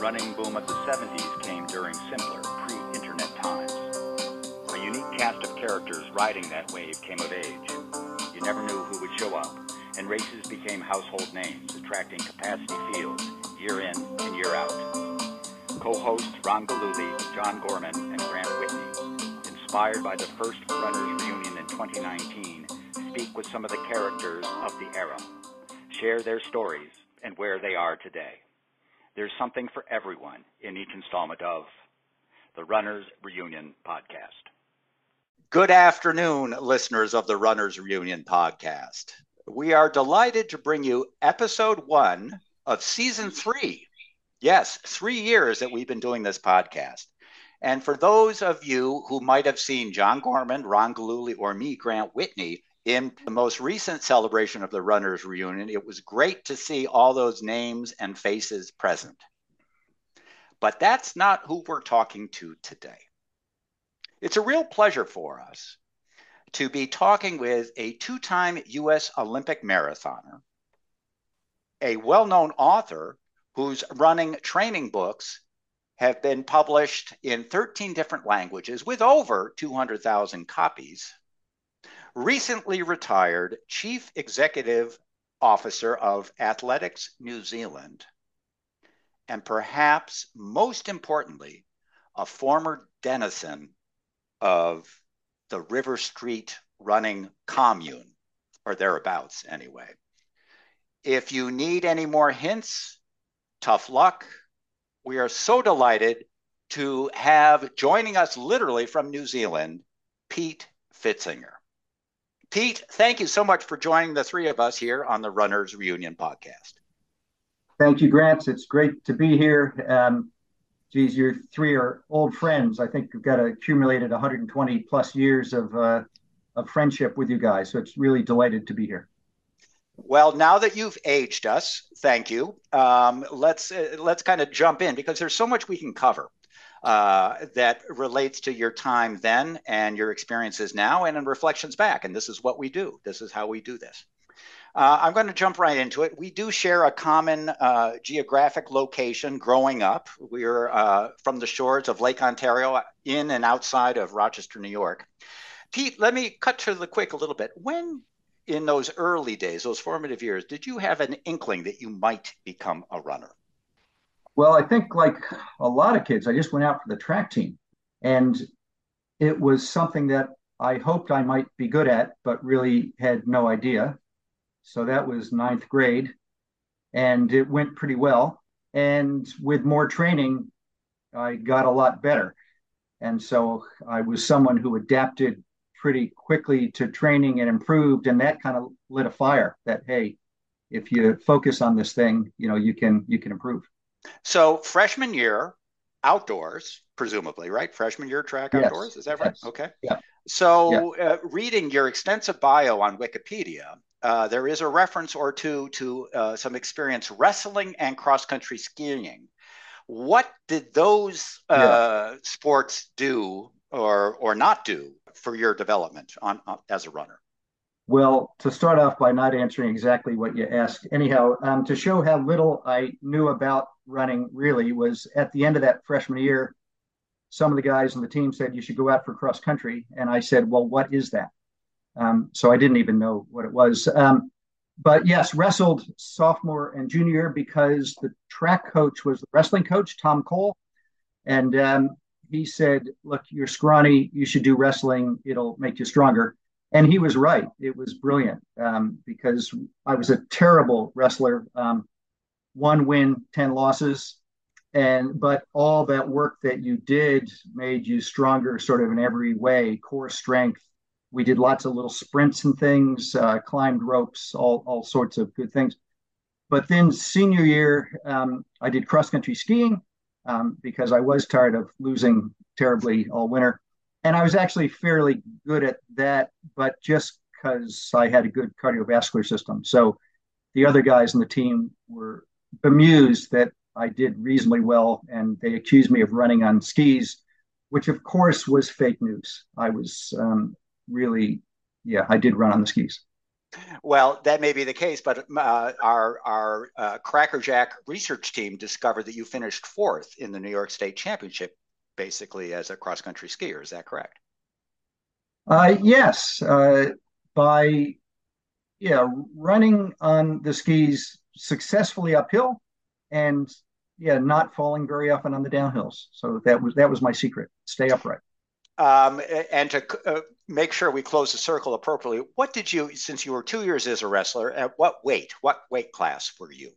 Running boom of the 70s came during simpler, pre-internet times. A unique cast of characters riding that wave came of age. You never knew who would show up, and races became household names, attracting capacity fields year in and year out. Co-hosts Ron Galuli, John Gorman, and Grant Whitney, inspired by the first Runners Reunion in 2019, speak with some of the characters of the era, share their stories, and where they are today. There's something for everyone in each installment of the Runners Reunion Podcast. Good afternoon, listeners of the Runners Reunion Podcast. We are delighted to bring you episode one of season three. Yes, three years that we've been doing this podcast. And for those of you who might have seen John Gorman, Ron Galuli, or me, Grant Whitney, in the most recent celebration of the Runners Reunion, it was great to see all those names and faces present. But that's not who we're talking to today. It's a real pleasure for us to be talking with a two time U.S. Olympic marathoner, a well known author whose running training books have been published in 13 different languages with over 200,000 copies. Recently retired Chief Executive Officer of Athletics New Zealand, and perhaps most importantly, a former denizen of the River Street running commune, or thereabouts anyway. If you need any more hints, tough luck we are so delighted to have joining us literally from New Zealand, Pete Pfitzinger. Pete, thank you so much for joining the three of us here on the Runners Reunion podcast. Thank you, Grant. It's great to be here. Um, geez, you three are old friends. I think we've got accumulated 120 plus years of, uh, of friendship with you guys. So it's really delighted to be here. Well, now that you've aged us, thank you. Um, let's uh, let's kind of jump in because there's so much we can cover uh, that relates to your time then and your experiences now, and in reflections back. And this is what we do. This is how we do this. Uh, I'm going to jump right into it. We do share a common uh, geographic location growing up. We're uh, from the shores of Lake Ontario, in and outside of Rochester, New York. Pete, let me cut to the quick a little bit. When in those early days, those formative years, did you have an inkling that you might become a runner? Well, I think like a lot of kids, I just went out for the track team. And it was something that I hoped I might be good at, but really had no idea. So that was ninth grade. And it went pretty well. And with more training, I got a lot better. And so I was someone who adapted pretty quickly to training and improved and that kind of lit a fire that hey if you focus on this thing you know you can you can improve so freshman year outdoors presumably right freshman year track yes. outdoors is that right yes. okay yeah so yeah. Uh, reading your extensive bio on wikipedia uh, there is a reference or two to uh, some experience wrestling and cross country skiing what did those uh, yeah. sports do or or not do for your development on, on as a runner? Well, to start off by not answering exactly what you asked, anyhow, um, to show how little I knew about running really was at the end of that freshman year, some of the guys on the team said you should go out for cross country. And I said, well, what is that? Um, so I didn't even know what it was. Um, but yes, wrestled sophomore and junior because the track coach was the wrestling coach, Tom Cole. And um, he said, "Look, you're scrawny. You should do wrestling. It'll make you stronger." And he was right. It was brilliant um, because I was a terrible wrestler. Um, one win, ten losses, and but all that work that you did made you stronger, sort of in every way. Core strength. We did lots of little sprints and things, uh, climbed ropes, all all sorts of good things. But then senior year, um, I did cross country skiing um, because I was tired of losing terribly all winter. And I was actually fairly good at that, but just because I had a good cardiovascular system. So the other guys in the team were bemused that I did reasonably well, and they accused me of running on skis, which of course was fake news. I was um, really, yeah, I did run on the skis. Well, that may be the case, but uh, our our uh, Crackerjack research team discovered that you finished fourth in the New York State Championship, basically as a cross country skier. Is that correct? Uh, yes, uh, by yeah, running on the skis successfully uphill, and yeah, not falling very often on the downhills. So that was that was my secret: stay upright. Um, and to uh, make sure we close the circle appropriately, what did you, since you were two years as a wrestler, at what weight, what weight class were you?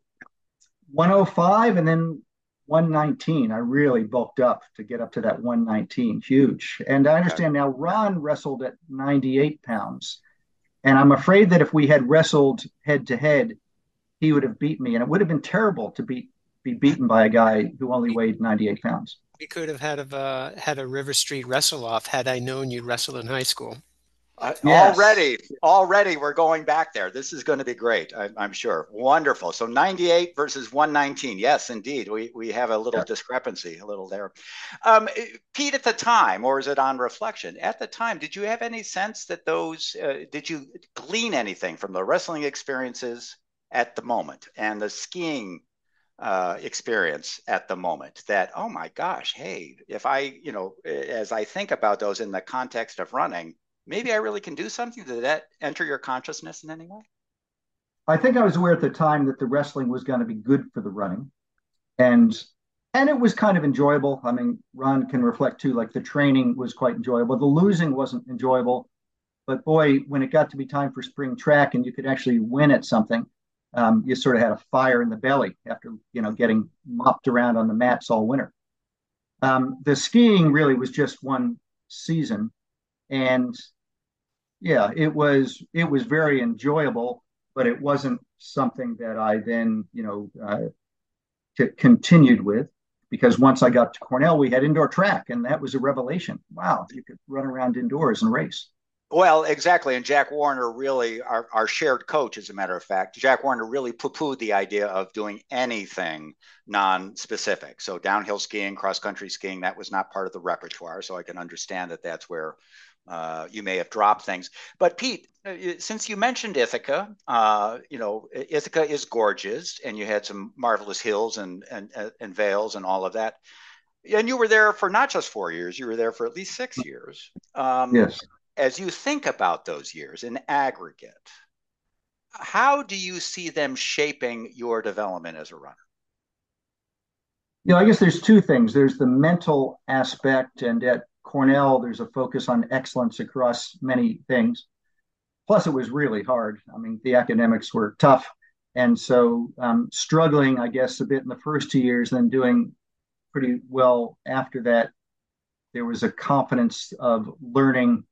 105 and then 119. I really bulked up to get up to that 119. Huge. And I understand now Ron wrestled at 98 pounds. And I'm afraid that if we had wrestled head to head, he would have beat me. And it would have been terrible to be, be beaten by a guy who only weighed 98 pounds we could have had a uh, had a River Street wrestle off had I known you'd wrestle in high school. Uh, yes. Already, already, we're going back there. This is going to be great. I, am sure. Wonderful. So 98 versus 119. Yes, indeed. We we have a little yeah. discrepancy, a little there. Um, Pete, at the time, or is it on reflection? At the time, did you have any sense that those? Uh, did you glean anything from the wrestling experiences at the moment and the skiing uh, experience at the moment that oh my gosh hey if i you know as i think about those in the context of running maybe i really can do something did that enter your consciousness in any way? I think i was aware at the time that the wrestling was going to be good for the running. And and it was kind of enjoyable. I mean ron can reflect too like the training was quite enjoyable. The losing wasn't enjoyable. But boy when it got to be time for spring track and you could actually win at something um, you sort of had a fire in the belly after you know getting mopped around on the mats all winter. Um, the skiing really was just one season, and yeah, it was it was very enjoyable, but it wasn't something that I then you know uh, continued with because once I got to Cornell, we had indoor track, and that was a revelation. Wow, you could run around indoors and race. Well, exactly. And Jack Warner really, our, our shared coach, as a matter of fact, Jack Warner really poo pooed the idea of doing anything non specific. So, downhill skiing, cross country skiing, that was not part of the repertoire. So, I can understand that that's where uh, you may have dropped things. But, Pete, uh, since you mentioned Ithaca, uh, you know, Ithaca is gorgeous and you had some marvelous hills and, and, and vales and all of that. And you were there for not just four years, you were there for at least six years. Um, yes as you think about those years in aggregate, how do you see them shaping your development as a runner? You know, I guess there's two things. There's the mental aspect, and at Cornell, there's a focus on excellence across many things. Plus, it was really hard. I mean, the academics were tough. And so, um, struggling, I guess, a bit in the first two years, then doing pretty well after that. There was a confidence of learning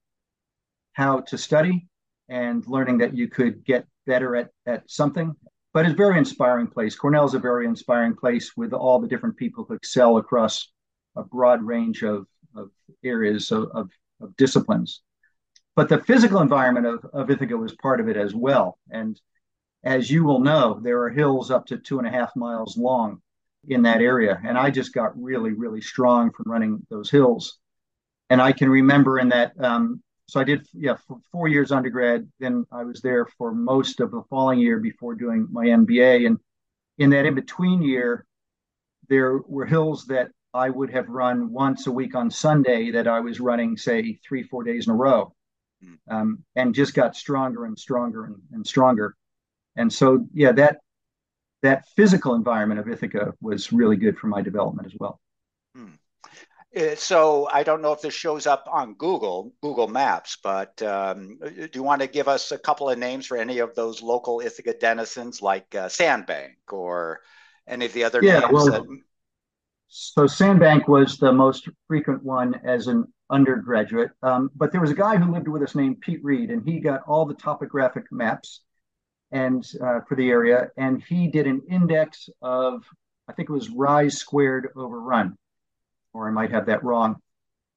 how to study and learning that you could get better at, at something. But it's a very inspiring place. Cornell is a very inspiring place with all the different people who excel across a broad range of, of areas of, of, of disciplines. But the physical environment of, of Ithaca was part of it as well. And as you will know, there are hills up to two and a half miles long in that area. And I just got really, really strong from running those hills. And I can remember in that um, so I did, yeah, for four years undergrad. Then I was there for most of the following year before doing my MBA. And in that in between year, there were hills that I would have run once a week on Sunday that I was running, say, three, four days in a row, hmm. um, and just got stronger and stronger and, and stronger. And so, yeah, that that physical environment of Ithaca was really good for my development as well. Hmm. Uh, so I don't know if this shows up on Google, Google Maps, but um, do you want to give us a couple of names for any of those local Ithaca denizens like uh, Sandbank or any of the other yeah, names? Well, that... So Sandbank was the most frequent one as an undergraduate, um, but there was a guy who lived with us named Pete Reed, and he got all the topographic maps and uh, for the area, and he did an index of I think it was rise squared over run or I might have that wrong.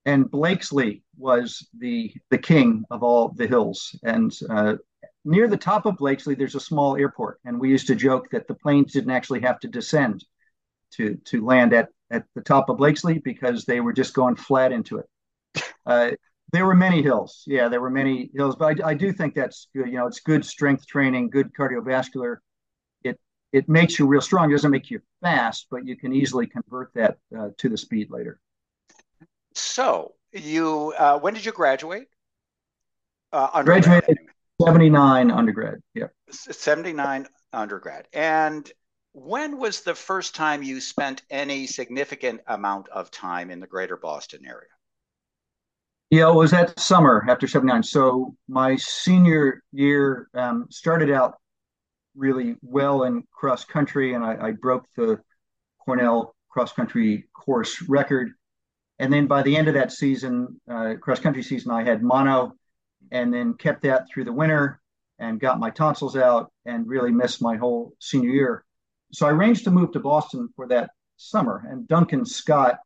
And Blakesley was the the king of all the hills. And uh, near the top of Blakesley, there's a small airport, and we used to joke that the planes didn't actually have to descend to to land at at the top of Blakesley because they were just going flat into it. Uh, There were many hills. Yeah, there were many hills, but I, I do think that's good. You know, it's good strength training, good cardiovascular. It it makes you real strong. It doesn't make you fast, but you can easily convert that uh, to the speed later. So you, uh, when did you graduate? Uh, Graduated 79 undergrad. Yeah. 79 undergrad. And when was the first time you spent any significant amount of time in the greater Boston area? Yeah, it was that summer after 79. So my senior year um, started out really well in cross country, and I, I broke the Cornell cross country course record. And then by the end of that season, uh, cross country season, I had mono and then kept that through the winter and got my tonsils out and really missed my whole senior year. So I arranged to move to Boston for that summer. And Duncan Scott,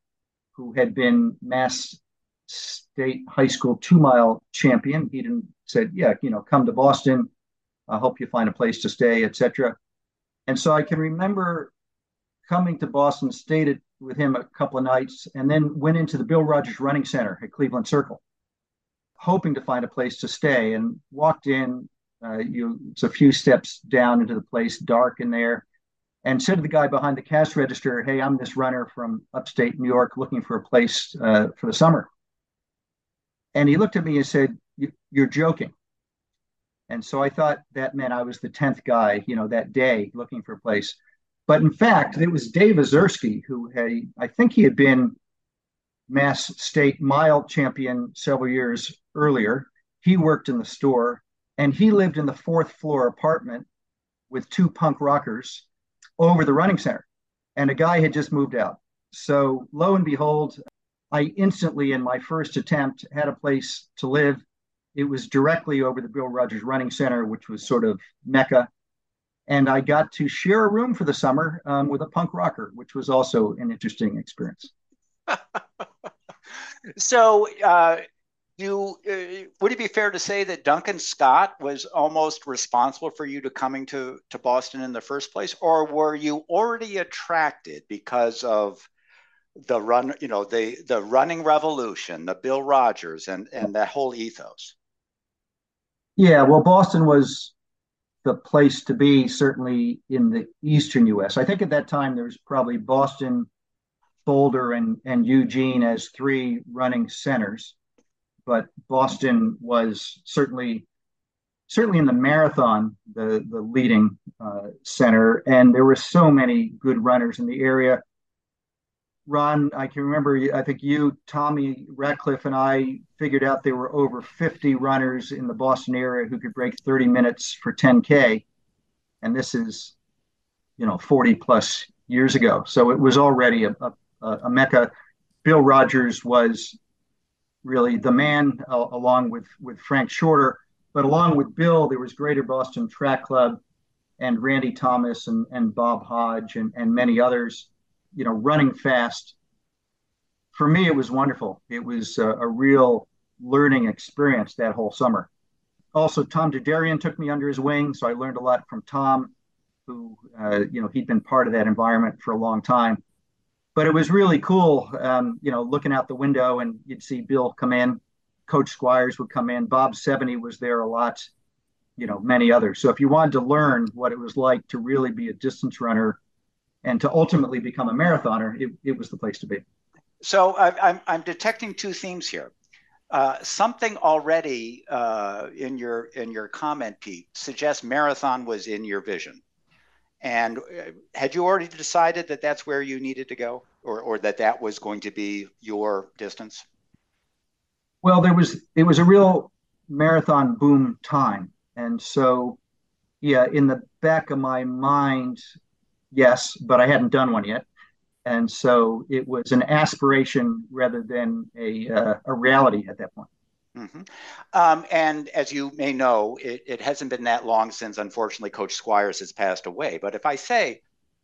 who had been Mass State High School two mile champion, he didn't said, "Yeah, you know, come to Boston. I'll help you find a place to stay, etc." And so I can remember coming to Boston, stayed with him a couple of nights, and then went into the Bill Rodgers Running Center at Cleveland Circle hoping to find a place to stay and walked in. Uh, you, it's a few steps down into the place, dark in there, and said to the guy behind the cash register, "Hey, I'm this runner from upstate New York looking for a place uh, for the summer." And he looked at me and said, "You're joking." And so I thought that meant I was the tenth guy, you know, that day looking for a place. But in fact, it was Dave Ozersky who had, I think he had been Mass State mile champion several years earlier. He worked in the store and he lived in the fourth floor apartment with two punk rockers over the running center. And a guy had just moved out. So lo and behold, I instantly, in my first attempt, had a place to live. It was directly over the Bill Rodgers Running Center, which was sort of mecca. And I got to share a room for the summer um, with a punk rocker, which was also an interesting experience. so, uh, you uh, would it be fair to say that Duncan Scott was almost responsible for you to coming to to Boston in the first place, or were you already attracted because of the run, you know, the the running revolution, the Bill Rodgers, and and that whole ethos? Yeah, well, Boston was the place to be, certainly in the eastern U.S. I think at that time there was probably Boston, Boulder, and and Eugene as three running centers but Boston was certainly certainly in the marathon the the leading uh, center, and there were so many good runners in the area. Ron, I can remember. I think you, Tommy Ratcliffe, and I figured out there were over 50 runners in the Boston area who could break 30 minutes for 10k, and this is, you know, 40 plus years ago. So it was already a, a, a mecca. Bill Rodgers was really the man, uh, along with with Frank Shorter. But along with Bill, there was Greater Boston Track Club and Randy Thomas and, and Bob Hodge and, and many others, you know, running fast. For me, it was wonderful. It was a, a real learning experience that whole summer. Also, Tom Derderian took me under his wing, so I learned a lot from Tom, who, uh, you know, he'd been part of that environment for a long time but it was really cool, um, you know, looking out the window and you'd see Bill come in, Coach Squires would come in, Bob Sevene was there a lot, you know, many others. So if you wanted to learn what it was like to really be a distance runner and to ultimately become a marathoner, it, it was the place to be. So I, I'm, I'm detecting two themes here. Uh, something already uh, in your in your comment, Pete, suggests marathon was in your vision. And uh, had you already decided that that's where you needed to go, or or that that was going to be your distance? Well, there was it was a real marathon boom time, and so yeah, in the back of my mind, yes, but I hadn't done one yet, and so it was an aspiration rather than a uh, a reality at that point. Mm-hmm. Um, and as you may know, it, it, hasn't been that long since, unfortunately, Coach Squires has passed away. But if I say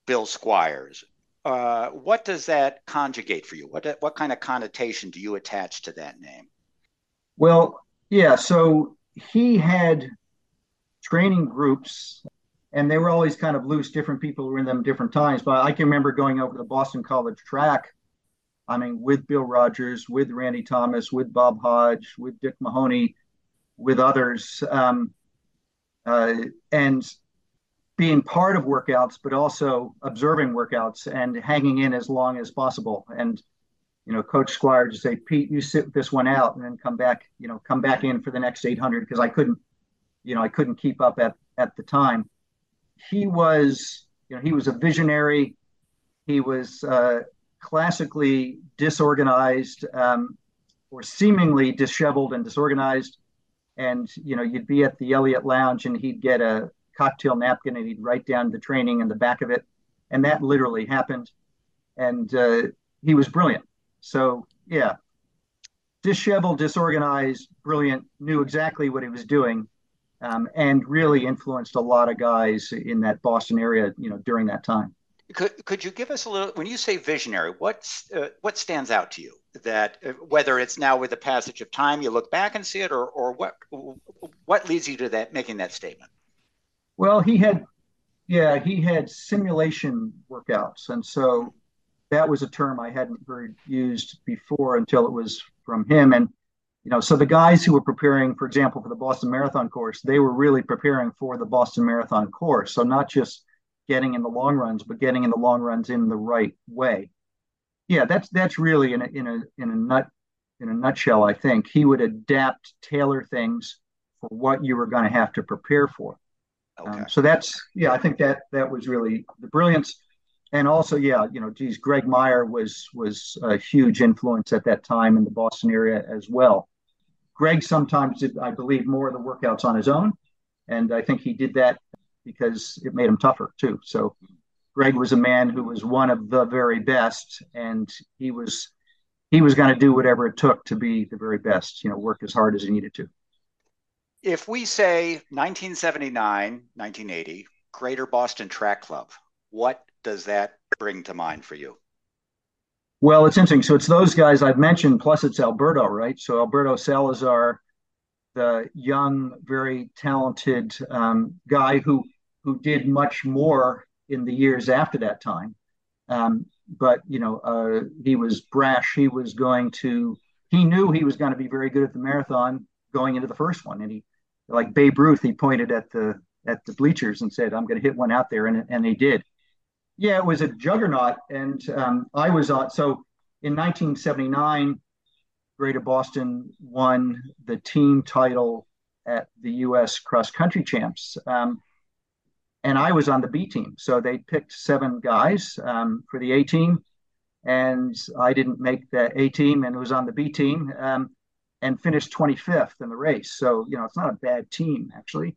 Bill Squires, uh, what does that conjugate for you? What what kind of connotation do you attach to that name? Well, yeah. So he had training groups, and they were always kind of loose. Different people were in them different times. But I can remember going over to the Boston College track I mean, with Bill Rodgers, with Randy Thomas, with Bob Hodge, with Dick Mahoney, with others, um, uh, and being part of workouts, but also observing workouts and hanging in as long as possible. And you know, Coach Squire just say, Pete, you sit this one out and then come back, you know, come back in for the next 800 because I couldn't, you know, I couldn't keep up at at the time. He was, you know, he was a visionary. He was uh, classically disorganized um, or seemingly disheveled and disorganized. And you know, you'd be at the Eliot Lounge and he'd get a cocktail napkin and he'd write down the training in the back of it, and that literally happened. And uh, he was brilliant. So yeah, disheveled, disorganized, brilliant, knew exactly what he was doing, um, and really influenced a lot of guys in that Boston area, you know, during that time. Could could you give us a little when you say visionary, what's uh, what stands out to you? That uh, whether it's now with the passage of time, you look back and see it, or or what what leads you to that making that statement? Well, he had, yeah, he had simulation workouts, and so that was a term I hadn't heard used before until it was from him. And you know, so the guys who were preparing, for example, for the Boston Marathon course, they were really preparing for the Boston Marathon course. So not just getting in the long runs, but getting in the long runs in the right way. Yeah, that's that's really in a in a in a nut in a nutshell. I think he would adapt, tailor things for what you were going to have to prepare for. Um, okay. Um, so that's yeah, I think that that was really the brilliance, and also yeah, you know, geez, Greg Meyer was was a huge influence at that time in the Boston area as well. Greg sometimes did, I believe, more of the workouts on his own, and I think he did that because it made him tougher too. So Greg was a man who was one of the very best, and he was he was going to do whatever it took to be the very best. You know, work as hard as he needed to. If we say 1979, 1980, Greater Boston Track Club, what does that bring to mind for you? Well, it's interesting. So it's those guys I've mentioned, plus it's Alberto, right? So Alberto Salazar, the young, very talented um, guy who who did much more in the years after that time. Um, but you know, uh, he was brash. He was going to. He knew he was going to be very good at the marathon going into the first one, and he, like Babe Ruth, he pointed at the at the bleachers and said, "I'm going to hit one out there," and and he did. Yeah, it was a juggernaut, and um, I was on. So in 1979, Greater Boston won the team title at the U.S. cross country champs. Um, and I was on the B team. So they picked seven guys um, for the A team, and I didn't make the A team and was on the B team um, and finished 25th in the race. So you know it's not a bad team actually.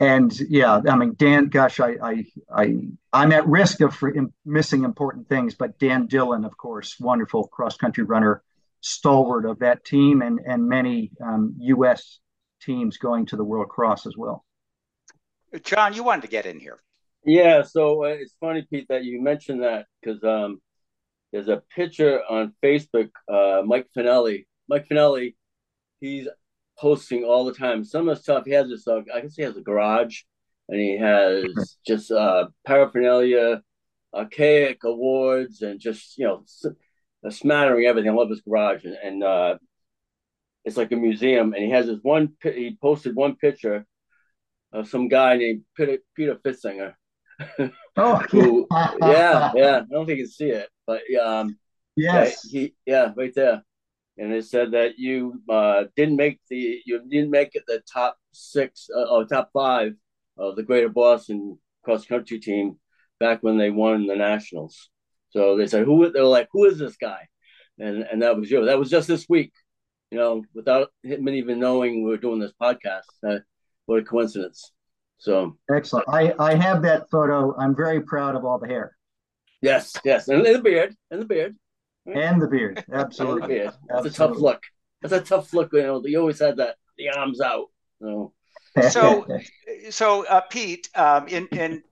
And yeah, I mean Dan, gosh, I I, I I'm at risk of missing important things, but Dan Dillon, of course, wonderful cross country runner, stalwart of that team, and and many um, U.S. teams going to the World Cross as well. John, you wanted to get in here. Yeah, so uh, it's funny, Pete, that you mentioned that because um, there's a picture on Facebook. Uh, Mike Finelli, Mike Finelli, he's posting all the time. Some of the stuff he has this, uh, I guess he has a garage, and he has just uh, paraphernalia, archaic awards, and just you know a smattering of everything. I love his garage, and, and uh, it's like a museum. And he has this one. He posted one picture of some guy named Peter, Peter Pfitzinger. Oh, who, yeah, yeah. I don't think you can see it, but um, yes, yeah, he, yeah, right there. And it said that you uh, didn't make the you didn't make it the top six uh, or top five of the Greater Boston cross country team back when they won the nationals. So they said, "Who?" They were like, "Who is this guy?" And and that was you. That was just this week. You know, without him even knowing we were doing this podcast. Uh, what a coincidence. So excellent. I, I have that photo. I'm very proud of all the hair. Yes, yes. And the beard. And the beard. And the beard. Absolutely. the beard. That's Absolutely. a tough look. That's a tough look. You know, you always had that the arms out. So so, so uh, Pete, um, in in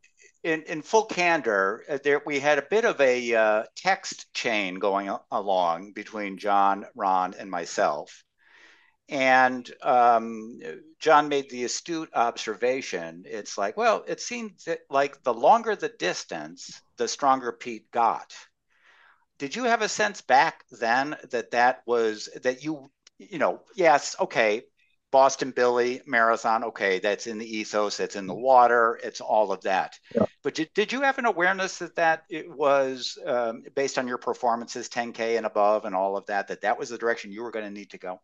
in, in full candor, uh, there we had a bit of a uh, text chain going along between John, Ron, and myself. And um, John made the astute observation. It's like, well, it seems that like the longer the distance, the stronger Pete got. did you have a sense back then that that was that you you know yes okay Boston Billy Marathon, okay, that's in the ethos, that's in the water, it's all of that. Yeah. But did, did you have an awareness that that it was um, based on your performances, 10K and above, and all of that, that that was the direction you were going to need to go?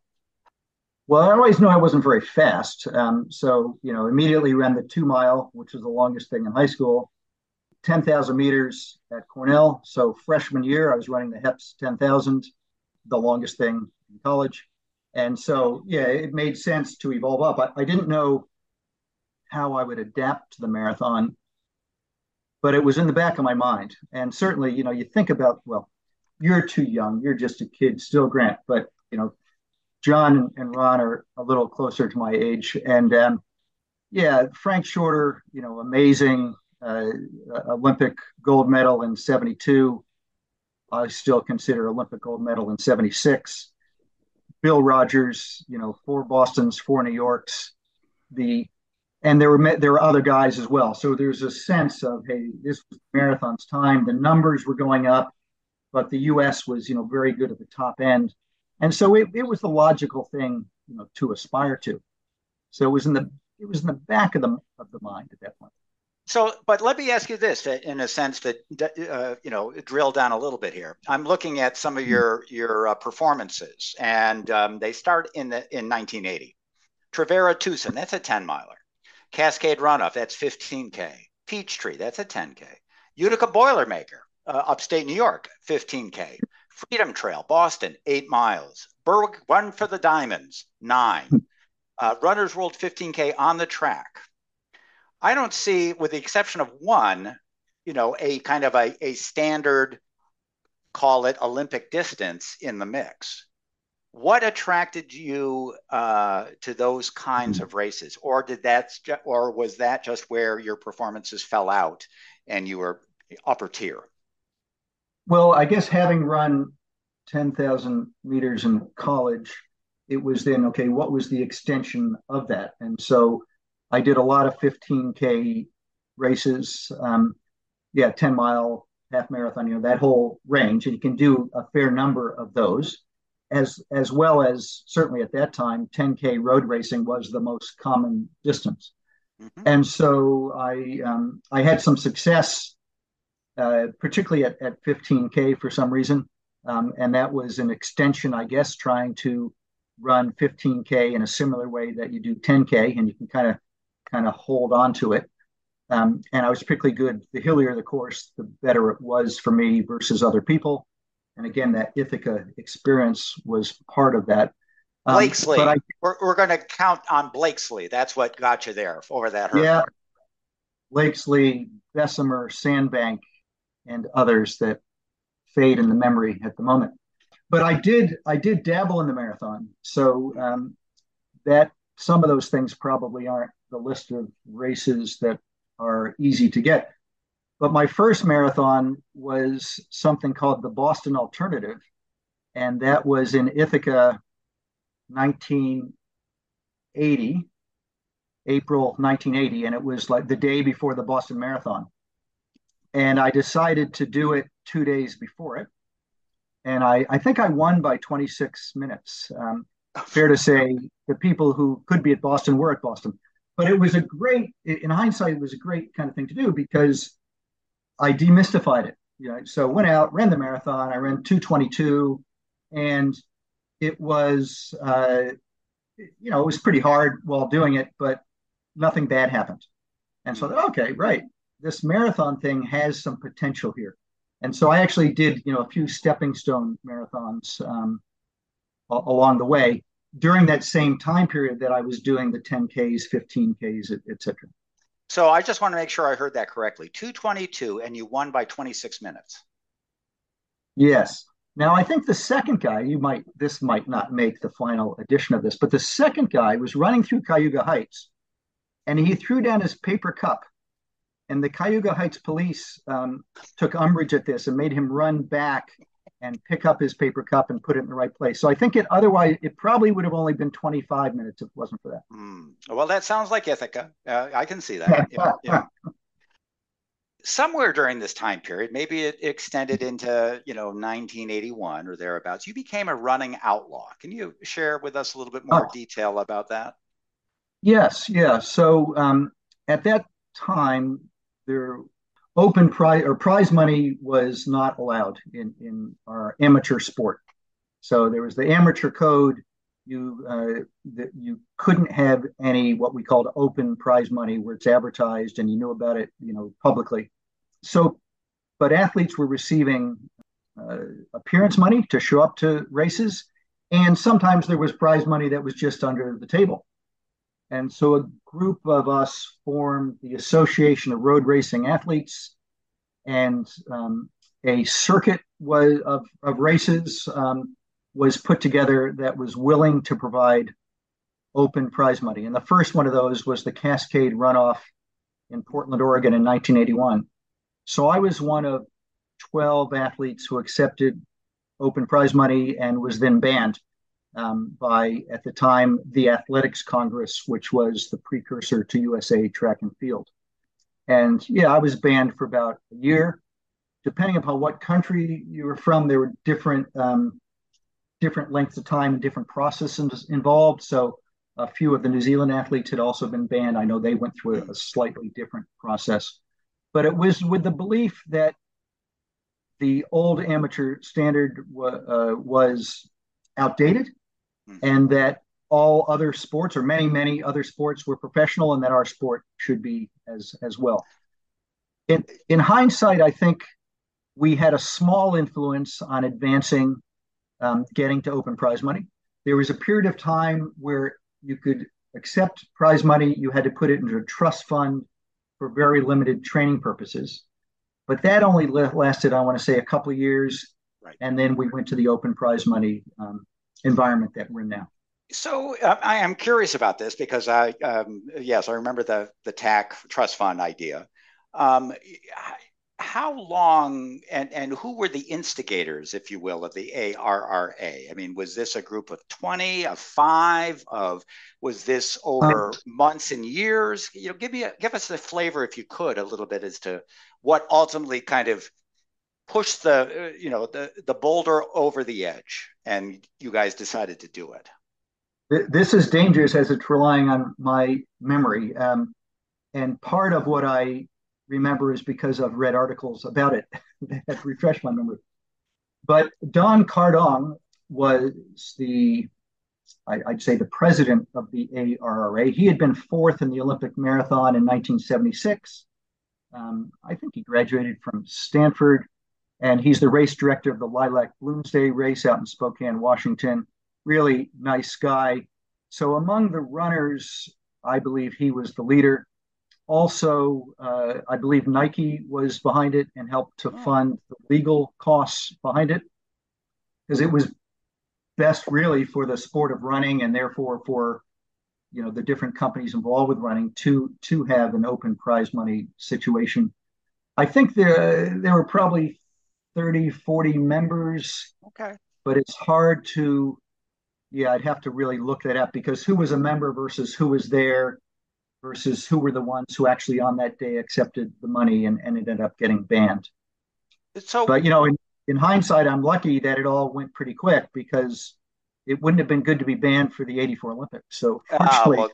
Well, I always knew I wasn't very fast. Um, so, you know, immediately ran the two mile, which was the longest thing in high school, 10,000 meters at Cornell. So, freshman year, I was running the HEPS 10,000, the longest thing in college. And so, yeah, it made sense to evolve up. I, I didn't know how I would adapt to the marathon, but it was in the back of my mind. And certainly, you know, you think about, well, you're too young, you're just a kid still, Grant, but, you know, John and Ron are a little closer to my age. And um, yeah, Frank Shorter, you know, amazing uh, Olympic gold medal in 72. I still consider Olympic gold medal in 76. Bill Rodgers, you know, four Boston's, four New Yorks, the and there were there were other guys as well. So there's a sense of hey, this was marathon's time. The numbers were going up, but the U.S. was you know very good at the top end, and so it, it was the logical thing you know to aspire to. So it was in the it was in the back of the of the mind at that. So, but let me ask you this, in a sense that uh, you know, drill down a little bit here. I'm looking at some of hmm. your your uh, performances, and um, they start in the in 1980. Trevira Twosome, that's a 10 miler. Cascade Runoff, that's 15k. Peachtree, that's a 10k. Utica Boilermaker, uh, upstate New York, 15k. Freedom Trail, Boston, eight miles. Berwick Run for the Diamonds, nine. Hmm. Uh, Runners World 15k on the track, I don't see, with the exception of one, you know, a kind of a, a standard, call it Olympic distance in the mix. What attracted you uh, to those kinds of races, or did that, or was that just where your performances fell out and you were upper tier? Well, I guess having run ten thousand meters in college, it was then okay. What was the extension of that? And so I did a lot of 15K races. Um, yeah, 10 mile, half marathon, you know, that whole range. And you can do a fair number of those. As, as well as certainly at that time, 10K road racing was the most common distance. Mm-hmm. And so I, um, I had some success, uh, particularly at, at 15K for some reason. Um, and that was an extension, I guess, trying to run 15K in a similar way that you do 10K. And you can kind of kind of hold on to it. Um, and I was particularly good. The hillier the course, the better it was for me versus other people. And again, that Ithaca experience was part of that. Um, Blakesley, I, we're, we're going to count on Blakesley. That's what got you there over that hurdle. Yeah, Blakesley, Bessemer, Sandbank, and others that fade in the memory at the moment. But I did, I did dabble in the marathon, so um, that some of those things probably aren't the list of races that are easy to get. But my first marathon was something called the Boston Alternative, and that was in Ithaca, 1980, April 1980, and it was like the day before the Boston Marathon. And I decided to do it two days before it, and I, I think I won by 26 minutes. Um, fair to say, the people who could be at Boston were at Boston but it was a great in hindsight it was a great kind of thing to do because i demystified it. You know so went out ran the marathon i ran 222 and it was uh, you know it was pretty hard while doing it but nothing bad happened. And so okay right this marathon thing has some potential here. And so i actually did you know a few stepping stone marathons um, along the way during that same time period that I was doing the 10Ks, 15Ks, etc. So I just want to make sure I heard that correctly. 222, and you won by 26 minutes. Yes. Now I think the second guy, you might this might not make the final edition of this, but the second guy was running through Cayuga Heights, and he threw down his paper cup, and the Cayuga Heights police um, took umbrage at this and made him run back and pick up his paper cup and put it in the right place. So I think it otherwise it probably would have only been 25 minutes if it wasn't for that. Mm. Well, that sounds like Ithaca. Uh, I can see that. yeah, yeah. somewhere during this time period, maybe it extended into you know 1981 or thereabouts, you became a running outlaw. Can you share with us a little bit more oh. detail about that? Yes, yeah. So um, at that time, there open prize or prize money was not allowed in in our amateur sport. So there was the amateur code. You uh, that you couldn't have any what we called open prize money where it's advertised and you knew about it, you know, publicly. So, but athletes were receiving uh, appearance money to show up to races, and sometimes there was prize money that was just under the table. And so a group of us formed the Association of Road Racing Athletes, and um, a circuit was of, of races um, was put together that was willing to provide open prize money. And the first one of those was the Cascade Runoff in Portland, Oregon in 1981. So I was one of 12 athletes who accepted open prize money and was then banned um, by, at the time, the Athletics Congress, which was the precursor to USA Track and Field. And yeah, I was banned for about a year. Depending upon what country you were from, there were different um, different lengths of time and different processes involved. So a few of the New Zealand athletes had also been banned. I know they went through a, a slightly different process, but it was with the belief that the old amateur standard uh, was outdated Hmm. and that all other sports or many many other sports were professional and that our sport should be as as well in in hindsight i think we had a small influence on advancing um, getting to open prize money there was a period of time where you could accept prize money you had to put it into a trust fund for very limited training purposes but that only lasted i want to say a couple of years right. and then we went to the open prize money um, environment that we're in now. So uh, I am curious about this because I, um, yes, I remember the the TAC trust fund idea. Um, how long and and who were the instigators, if you will, of the ARRA? I mean, was this a group of twenty, of five, of was this over um, months and years? You know, give me a, give us the flavor, if you could, a little bit as to what ultimately kind of push the you know the the boulder over the edge and you guys decided to do it this is dangerous as it's relying on my memory um, and part of what i remember is because i've read articles about it that refresh my memory but Don Kardong was the I, would say the president of the ARRA. He had been fourth in the Olympic marathon in 1976. Um, I think he graduated from Stanford and he's the race director of the Lilac Bloomsday race out in Spokane, Washington. Really nice guy. So among the runners, I believe he was the leader. Also, uh, I believe Nike was behind it and helped to oh. fund the legal costs behind it because it was best really for the sport of running and therefore for you know the different companies involved with running to to have an open prize money situation. I think there there were probably 30, 40 members. Okay. But it's hard to, yeah, I'd have to really look that up because who was a member versus who was there versus who were the ones who actually on that day accepted the money and, and ended up getting banned. So, but you know, in, in hindsight, I'm lucky that it all went pretty quick because it wouldn't have been good to be banned for the 84 Olympics. So fortunately, uh, well,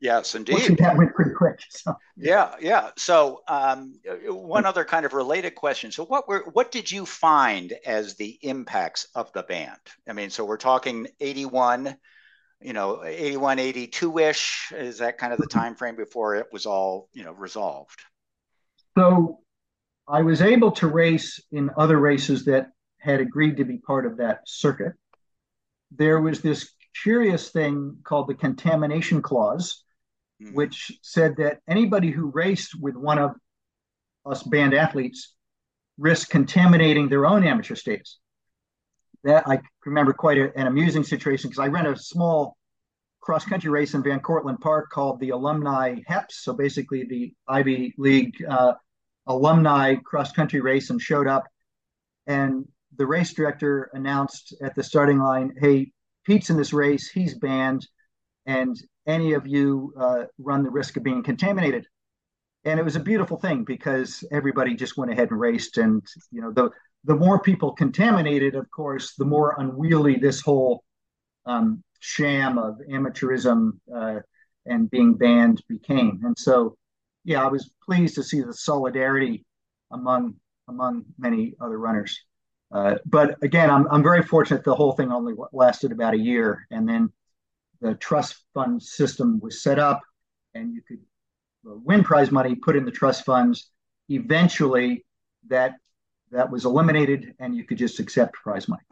Yes, indeed. That went pretty quick. So. Yeah, yeah. So, um, one other kind of related question. So, what were what did you find as the impacts of the band? I mean, so we're talking eighty one, you know, 81, 82 ish. Is that kind of the time frame before it was all you know resolved? So, I was able to race in other races that had agreed to be part of that circuit. There was this curious thing called the contamination clause mm-hmm. which said that anybody who raced with one of us band athletes risked contaminating their own amateur status. That I remember quite a, an amusing situation because I ran a small cross country race in Van Cortlandt Park called the Alumni HEPS. So basically, the Ivy League uh, alumni cross country race, and showed up. And the race director announced at the starting line, "Hey, Pete's in this race. He's banned, and any of you uh, run the risk of being contaminated. and it was a beautiful thing because everybody just went ahead and raced, and you know the the more people contaminated, of course, the more unwieldy this whole um, sham of amateurism uh, and being banned became. And so, yeah, I was pleased to see the solidarity among among many other runners. Uh, but again, I'm I'm very fortunate. The whole thing only lasted about a year, and then the trust fund system was set up, and you could win prize money, put in the trust funds. Eventually, that that was eliminated, and you could just accept prize money.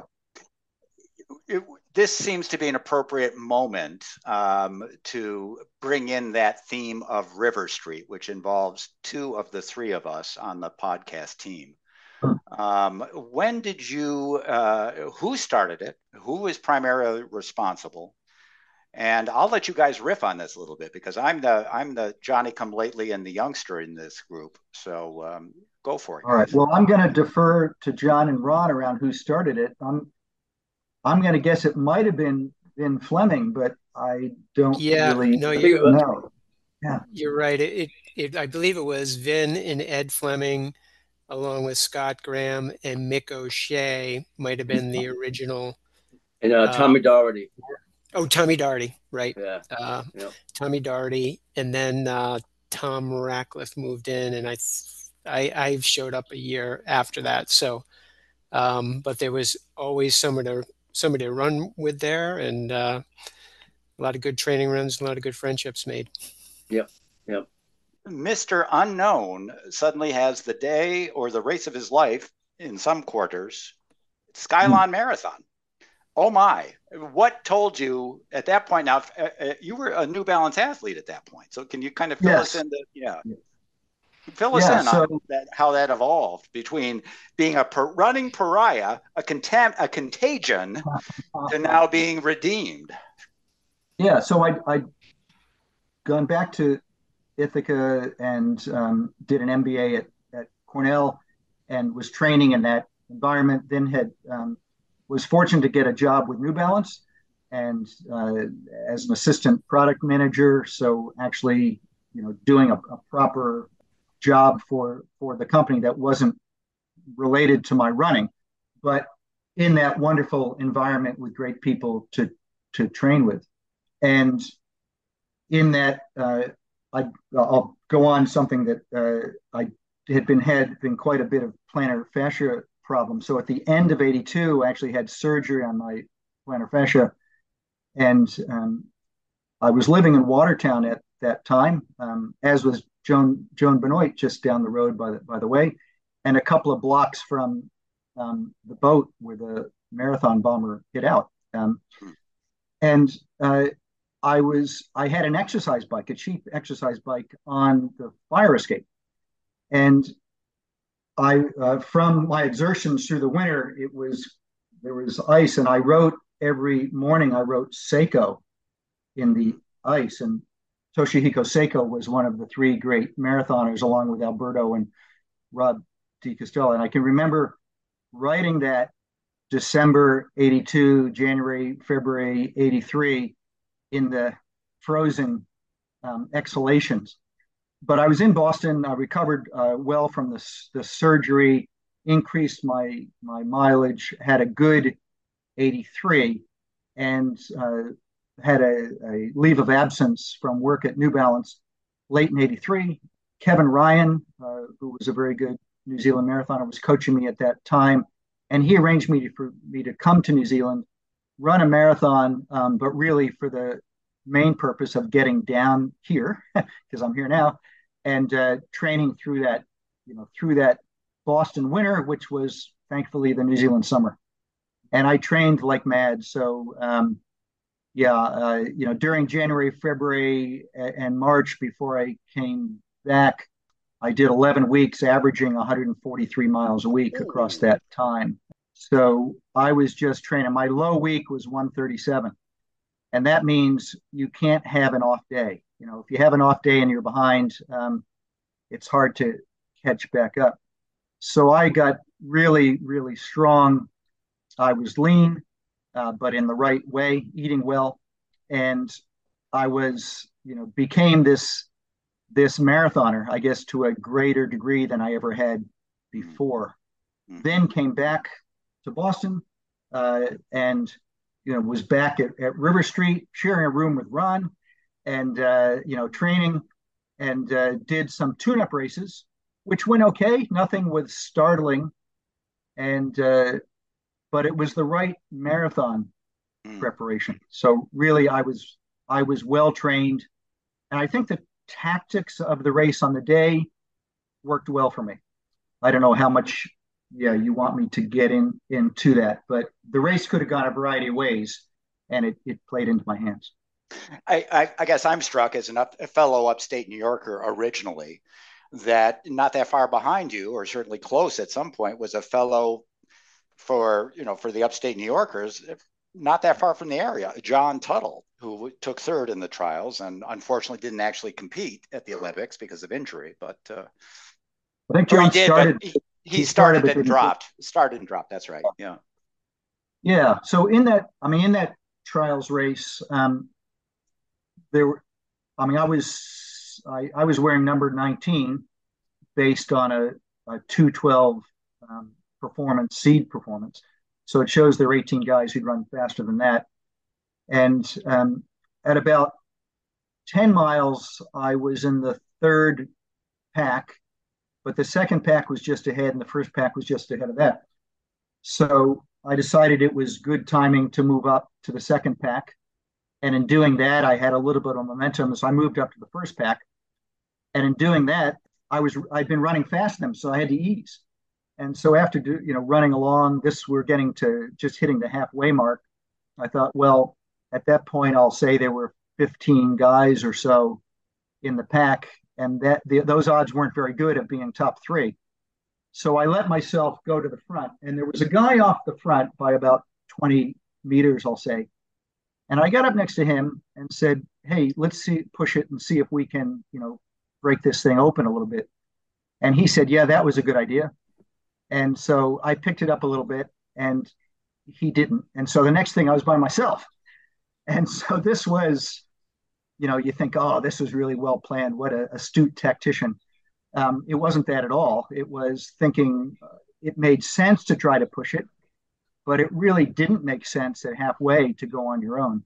It, this seems to be an appropriate moment um, to bring in that theme of River Street, which involves two of the three of us on the podcast team. Um, when did you, uh, who started it? Who was primarily responsible? And I'll let you guys riff on this a little bit because I'm the I'm the Johnny come lately and the youngster in this group. So um, go for it. All right. Well, I'm going to defer to John and Ron around who started it. I'm I'm going to guess it might have been Vin Fleming, but I don't yeah, really no, you, know. Yeah, you're right. It, it, it, I believe it was Vin and Ed Fleming, along with Scott Graham and Mick O'Shea, might have been the original. And uh, Tommy uh, Doherty. Oh, Tommy Doherty, right? Yeah. Uh, yep. Tommy Doherty, and then uh, Tom Ratcliffe moved in, and I, I, I showed up a year after that. So, um, but there was always somebody to somebody to run with there, and uh, a lot of good training runs, a lot of good friendships made. Yep. Yep. Mr. Unknown suddenly has the day or the race of his life in some quarters, Skylon mm. Marathon oh my. What told you at that point now uh, uh, you were a new balance athlete at that point. So can you kind of fill yes. us in the yeah. Fill us yeah, in so, on that, how that evolved between being a per, running pariah a contam- a contagion to now being redeemed. Yeah so i i gone back to ithaca and um, did an mba at, at cornell and was training in that environment then had um, was fortunate to get a job with New Balance and uh, as an assistant product manager. So actually, you know, doing a, a, proper job for for the company that wasn't related to my running, but in that wonderful environment with great people to to train with, and in that uh, I I'll go on something that uh, I had been had been quite a bit of plantar fascia problem. So at the end of 82, I actually had surgery on my plantar fascia. And um, I was living in Watertown at that time, um, as was Joan, Joan Benoit just down the road, by the, by the way, and a couple of blocks from um, the boat where the marathon bomber hit out. Um, and uh, I was I had an exercise bike, a cheap exercise bike on the fire escape, and I uh, from my exertions through the winter, it was there was ice, and I wrote every morning. I wrote Seko in the ice, and Toshihiko Seko was one of the three great marathoners, along with Alberto and Rob de Castella. And I can remember writing that December 82, January, February 83 in the frozen um, exhalations but I was in Boston. I recovered uh, well from the, the surgery, increased my my mileage, had a good 83, and uh, had a, a, leave of absence from work at New Balance late in 83. Kevin Ryan, uh, who was a very good New Zealand marathoner, was coaching me at that time, and he arranged me to, for me to come to New Zealand, run a marathon, um, but really for the main purpose of getting down here because I'm here now and uh, training through that, you know, through that Boston winter, which was thankfully the New Zealand summer. And I trained like mad. So, um, yeah, uh, you know, during January, February, and March before I came back, I did 11 weeks, averaging 143 miles a week across that time. So I was just training. My low week was 137. And that means you can't have an off day you know, if you have an off day and you're behind, um, it's hard to catch back up. So I got really, really strong. I was lean, uh, but in the right way, eating well, and I was, you know, became this this marathoner, I guess, to a greater degree than I ever had before. Mm-hmm. Then came back to Boston uh, and you know was back at, at, River Street, sharing a room with Ron, and uh, you know training, and uh, did some tune-up races, which went okay. Nothing was startling, and uh, but it was the right marathon mm. preparation. So really, I was I was well trained, and I think the tactics of the race on the day worked well for me. I don't know how much yeah you want me to get in into that, but the race could have gone a variety of ways, and it it played into my hands. I, I, I guess I'm struck as an up, a fellow upstate New Yorker originally that not that far behind you, or certainly close at some point, was a fellow for you know for the upstate New Yorkers, not that far from the area, John Tuttle, who took third in the trials and unfortunately didn't actually compete at the Olympics because of injury. But uh, I think John he did, started. He, he, he, started, started and dropped. Started and dropped. That's right. Yeah. Yeah. So in that, I mean, in that trials race, um, there were. I mean, I was I, I was wearing number 19 based on a, a 212 um, performance, seed performance. So it shows there are 18 guys who'd run faster than that. And um, at about 10 miles, I was in the third pack, but the second pack was just ahead, and the first pack was just ahead of that. So I decided it was good timing to move up to the second pack. And in doing that, I had a little bit of momentum. So I moved up to the first pack. And in doing that, I was I'd been running fast them, so I had to ease. And so after do, you know running along, this we're getting to just hitting the halfway mark. I thought, well, at that point, I'll say there were 15 guys or so in the pack, and that the, those odds weren't very good of being top three. So I let myself go to the front, and there was a guy off the front by about 20 meters, I'll say. And I got up next to him and said, "Hey, let's see, push it and see if we can, you know, break this thing open a little bit." And he said, "Yeah, that was a good idea." And so I picked it up a little bit and he didn't. And so the next thing I was by myself. And so this was, you know, you think, oh, this was really well planned. What a astute tactician. Um, it wasn't that at all. It was thinking uh, it made sense to try to push it, but it really didn't make sense at halfway to go on your own.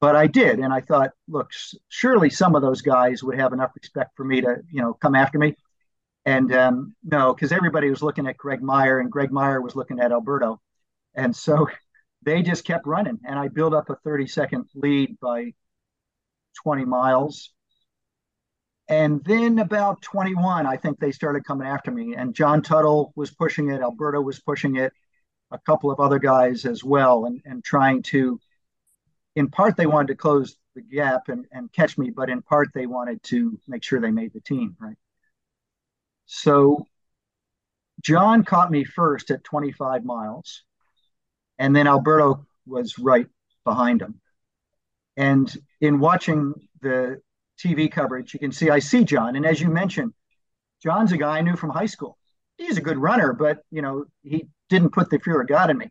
But I did, and I thought, look, surely some of those guys would have enough respect for me to, you know, come after me. And um, no, because everybody was looking at Greg Meyer and Greg Meyer was looking at Alberto. And so they just kept running. And I built up a 30 second lead by 20 miles. And then about 21, I think they started coming after me. And John Tuttle was pushing it, Alberto was pushing it, a couple of other guys as well, and, and trying to, in part, they wanted to close the gap and, and catch me, but in part, they wanted to make sure they made the team, right? So John caught me first at 25 miles, and then Alberto was right behind him. And in watching the TV coverage, you can see I see John. And as you mentioned, John's a guy I knew from high school. He's a good runner, but you know, he didn't put the fear of God in me.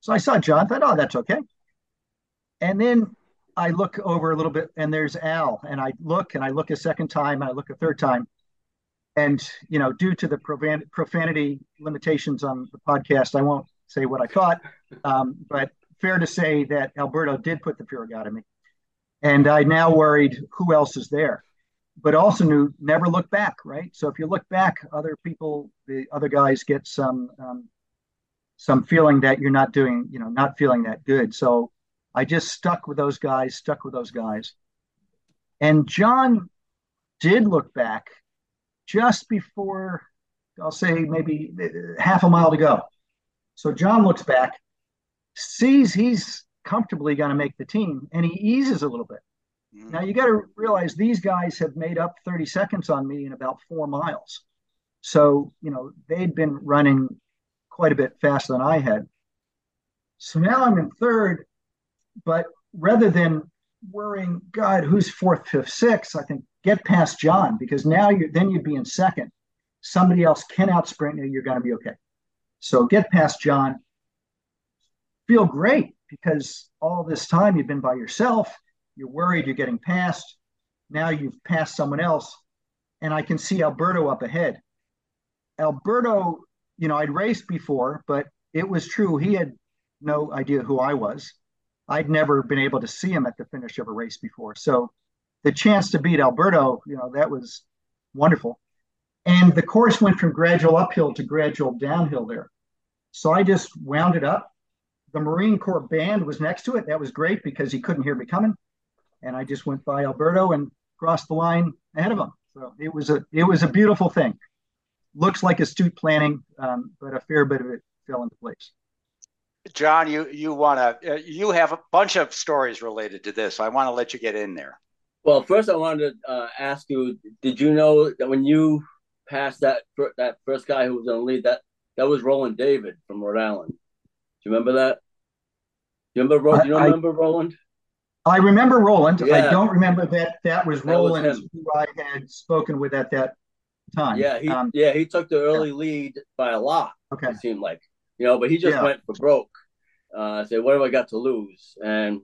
So I saw John, thought, oh, that's okay. And then I look over a little bit and there's Al. And I look and I look a second time and I look a third time and you know, due to the profanity limitations on the podcast, I won't say what I thought. Um, but fair to say that Alberto did put the fear of God in me, and I now worried who else is there. But also knew never look back, right? So if you look back, other people, the other guys get some um, some feeling that you're not doing, you know, not feeling that good. So I just stuck with those guys, stuck with those guys. And John did look back just before, I'll say maybe half a mile to go. So John looks back, sees he's comfortably going to make the team, and he eases a little bit. Mm-hmm. Now you got to realize these guys have made up 30 seconds on me in about four miles. So, you know, they'd been running quite a bit faster than I had. So now I'm in third, but rather than worrying, God, who's fourth, fifth, sixth, I think get past John because now you then you'd be in second. Somebody else can outsprint you. You're going to be okay. So get past John. Feel great because all this time you've been by yourself. You're worried you're getting past. Now you've passed someone else. and I can see Alberto up ahead. Alberto, you know, I'd raced before, but it was true. He had no idea who I was. I'd never been able to see him at the finish of a race before. So the chance to beat Alberto, you know, that was wonderful. And the course went from gradual uphill to gradual downhill there. So I just wound it up. The Marine Corps band was next to it. That was great because he couldn't hear me coming. And I just went by Alberto and crossed the line ahead of him. So it was a it was a beautiful thing. Looks like astute planning, um, but a fair bit of it fell into place. John, you you want to uh, you have a bunch of stories related to this. I want to let you get in there. Well, first I wanted to uh, ask you: Did you know that when you passed that that first guy who was going to lead that that was Roland David from Rhode Island? Do you remember that? You remember? I, you I, remember Roland? I remember Roland. Yeah. I don't remember that that was that Roland was who I had spoken with at that time. Yeah, he um, yeah he took the early yeah. lead by a lot. Okay, it seemed like you know, but he just yeah. went for broke. Uh, said, "What have I got to lose?" And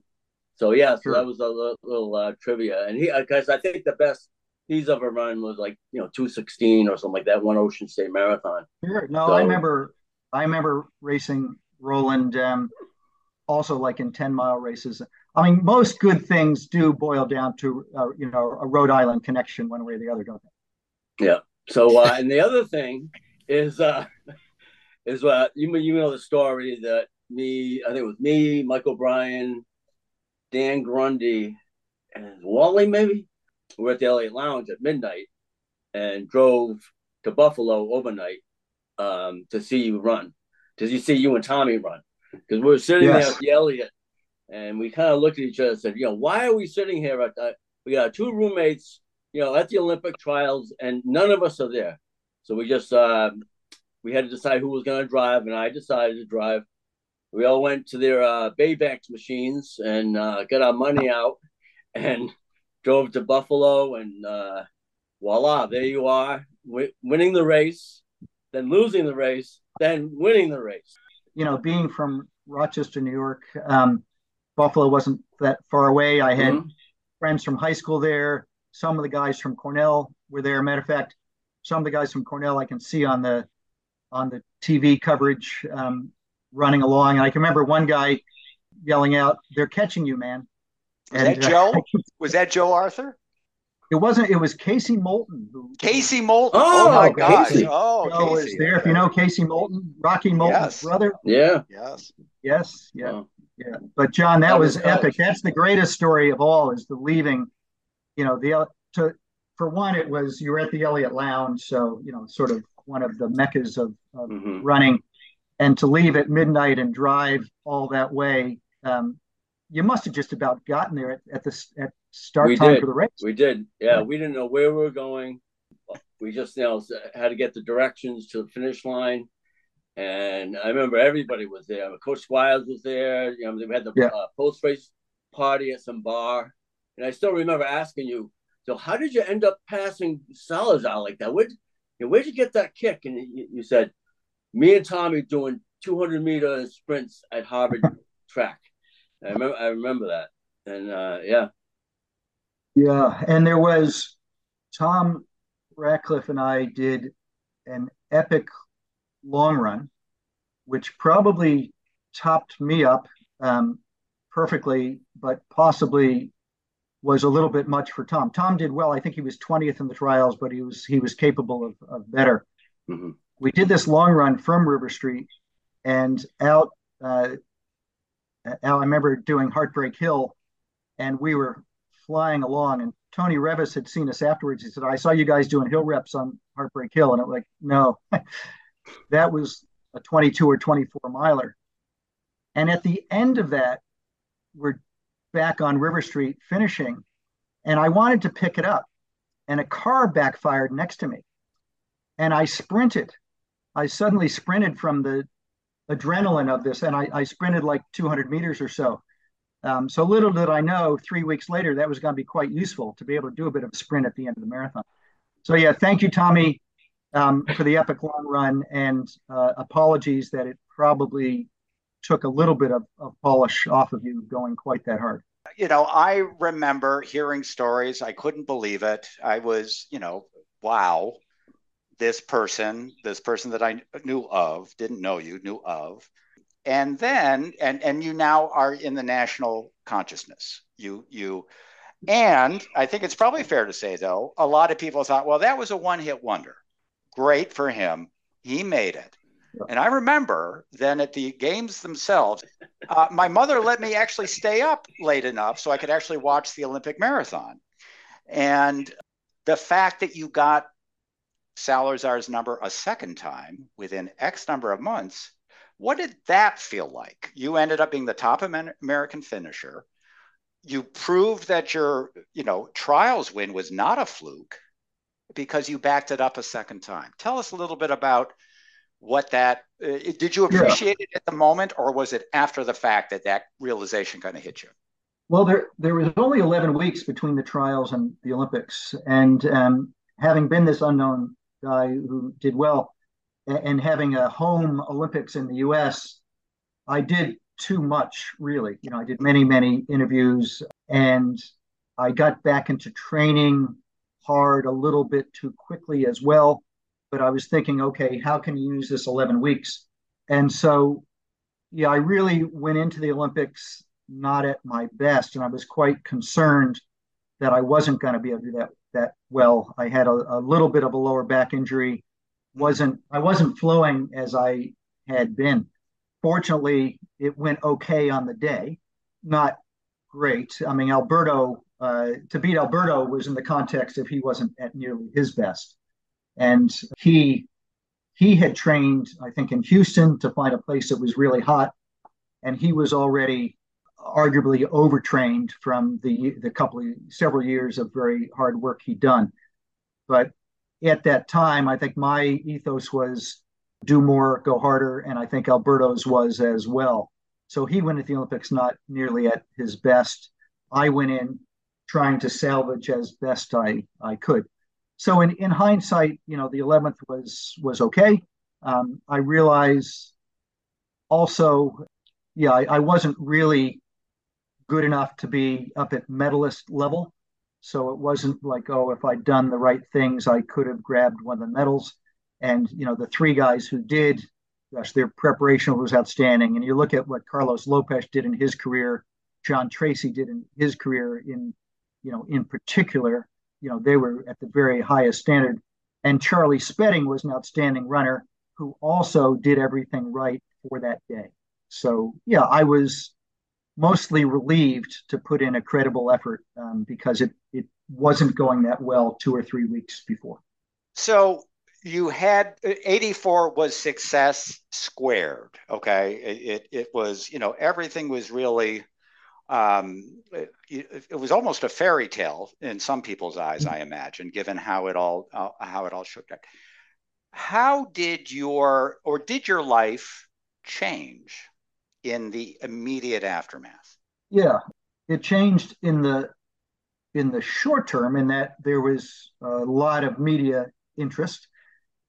so yeah, so sure. that was a little, little uh, trivia. And he, because I think the best he's ever run was like you know two sixteen or something like that, one Ocean State Marathon. Sure. No, so, I remember. I remember racing Roland. Um, also, like in ten mile races. I mean, most good things do boil down to uh, you know a Rhode Island connection, one way or the other, don't they? Yeah. So, uh, and the other thing is uh, is what uh, you you know the story that me I think it was me, Michael Bryan, Dan Grundy, and Wally maybe we were at the Eliot Lounge at midnight and drove to Buffalo overnight um, to see you run, to see you and Tommy run because we were sitting yes. there at the Eliot and we kind of looked at each other and said, you know, why are we sitting here at the, we got two roommates, you know, at the Olympic trials and none of us are there. So we just, uh, we had to decide who was going to drive and I decided to drive. We all went to their uh, Baybanks machines and uh, got our money out and drove to Buffalo and uh, voila, there you are, w- winning the race, then losing the race, then winning the race. You know, being from Rochester, New York, um, Buffalo wasn't that far away. I had mm-hmm. friends from high school there. Some of the guys from Cornell were there. Matter of fact, some of the guys from Cornell I can see on the on the TV coverage um, running along. And I can remember one guy yelling out, "They're catching you, man!" Was and, that Joe? Uh, was that Joe Arthur? It wasn't. It was Casey Moulton. Who, Casey Moulton. Oh, oh my gosh! Oh, Joe was there. If you know Casey Moulton, Rocky Moulton's yes. brother. Yeah. Yes. Yes. Yeah. Oh. Yeah, but John, that, that was, was epic. That's the greatest story of all. Is the leaving. You know, the to for one, it was you were at the Eliot Lounge, so you know, sort of one of the meccas of, of mm-hmm. running, and to leave at midnight and drive all that way. Um, you must have just about gotten there at, at the at start we time did. for the race. We did. Yeah, we didn't know where we were going. We just you know had to get the directions to the finish line and I remember everybody was there. Coach Squires was there. You know, we had the yeah. uh, post race party at some bar, and I still remember asking you, "So how did you end up passing Salazar like that? Where'd, you where'd you get that kick?" And you, you said, "Me and Tommy doing 200 meter sprints at Harvard track." I remember, I remember that, and uh, yeah, yeah, and there was Tom Ratcliffe and I did an epic long run, which probably topped me up um, perfectly, but possibly was a little bit much for Tom. Tom did well. I think he was 20th in the trials, but he was he was capable of, of better. Mm-hmm. We did this long run from River Street and out. Uh, out I remember doing Heartbreak Hill, and we were flying along. And Tony Revis had seen us afterwards. He said, "I saw you guys doing hill reps on Heartbreak Hill," and I'm like, "No, that was a 22 or 24 miler. And at the end of that, we're back on River Street finishing, and I wanted to pick it up, and a car backfired next to me. And I sprinted. I suddenly sprinted from the adrenaline of this, and I, I sprinted like 200 meters or so. Um, so little did I know, three weeks later, that was going to be quite useful to be able to do a bit of a sprint at the end of the marathon. So yeah, thank you, Tommy um, for the epic long run, and uh, apologies that it probably took a little bit of, of polish off of you going quite that hard. You know, I remember hearing stories. I couldn't believe it. I was, you know, wow, this person, this person that I knew of, didn't know you, knew of, and then and and you now are in the national consciousness. You you and I think it's probably fair to say though, a lot of people thought, well, that was a one-hit wonder. Great for him. He made it. And I remember then at the games themselves, uh, my mother let me actually stay up late enough so I could actually watch the Olympic marathon. And the fact that you got Salazar's number a second time within X number of months, what did that feel like? You ended up being the top American finisher. You proved that your, you know, trials win was not a fluke because you backed it up a second time. Tell us a little bit about what that uh, did you appreciate yeah. it at the moment or was it after the fact that that realization kind of hit you? Well there there was only 11 weeks between the trials and the olympics and um, having been this unknown guy who did well and having a home olympics in the us i did too much really. You know i did many many interviews and i got back into training hard a little bit too quickly as well but I was thinking, okay, how can you use this 11 weeks? And so, yeah, I really went into the Olympics not at my best, and I was quite concerned that I wasn't going to be able to do that that well. I had a, a little bit of a lower back injury. wasn't I wasn't flowing as I had been. Fortunately, it went okay on the day, not great. I mean, Alberto uh, to beat Alberto was in the context of he wasn't at nearly his best and he he had trained i think in houston to find a place that was really hot. And he was already arguably overtrained from the the couple of several years of very hard work he'd done. But at that time i think my ethos was do more go harder. And i think alberto's was as well. So he went at the olympics not nearly at his best. I went in trying to salvage as best i i could so in, in hindsight, you know, the 11th was was okay. Um, I realize also, yeah, I, I, wasn't really good enough to be up at medalist level. So it wasn't like, oh, if I'd done the right things, I could have grabbed one of the medals. And you know, the three guys who did, gosh, their preparation was outstanding. And you look at what Carlos Lopes did in his career, John Treacy did in his career in, you know, in particular you know they were at the very highest standard. And Charlie Spedding was an outstanding runner who also did everything right for that day. So yeah, I was mostly relieved to put in a credible effort um, because it it wasn't going that well two or three weeks before. So you had 84 was success squared okay it, it was you know everything was really um, it, it, was almost a fairy tale in some people's eyes, I imagine, given how it all uh, how it all shook out. How did your or did your life change in the immediate aftermath? Yeah, it changed in the in the short term in that there was a lot of media interest.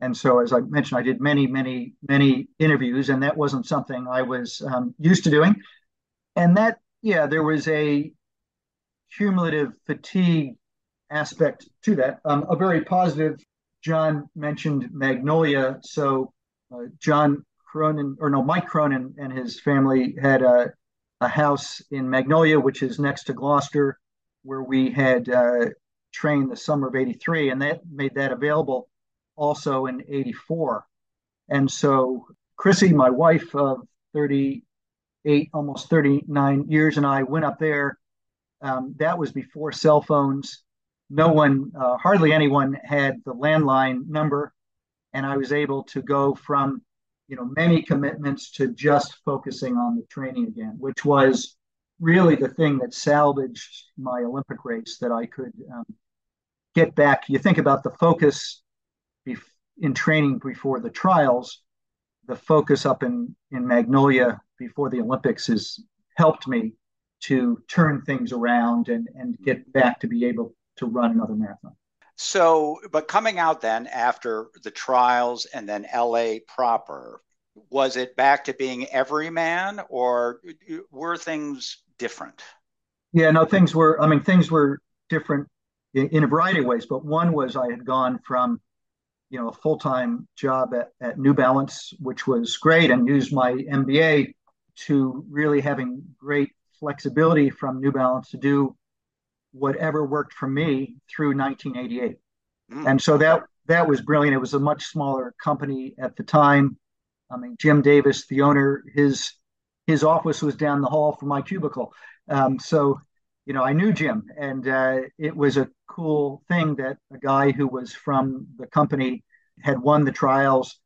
And so, as I mentioned, I did many, many, many interviews, and that wasn't something I was um, used to doing. And that yeah, there was a cumulative fatigue aspect to that. Um, a very positive. John mentioned Magnolia, so uh, John Cronin, or no, Mike Cronin and his family had a, a house in Magnolia, which is next to Gloucester, where we had uh, trained the summer of '83, and that made that available also in '84. And so Chrissy, my wife of 30 eight, almost 39 years, and I went up there. Um, that was before cell phones. No one, uh, hardly anyone had the landline number. And I was able to go from, you know, many commitments to just focusing on the training again, which was really the thing that salvaged my Olympic race that I could um, get back. You think about the focus bef- in training before the trials, the focus up in, in Magnolia before the Olympics has helped me to turn things around and, and get back to be able to run another marathon. So, but coming out then after the trials and then LA proper, was it back to being every man or were things different? Yeah, no, things were, I mean, things were different in, in, a variety of ways. But one was I had gone from, you know, a full time job at, at New Balance, which was great, and used my MBA to really having great flexibility from New Balance to do whatever worked for me through 1988. Mm. And so that that was brilliant. It was a much smaller company at the time. I mean, Jim Davis, the owner, his his office was down the hall from my cubicle. Um, so, you know, I knew Jim, and uh, it was a cool thing that a guy who was from the company had won the trials.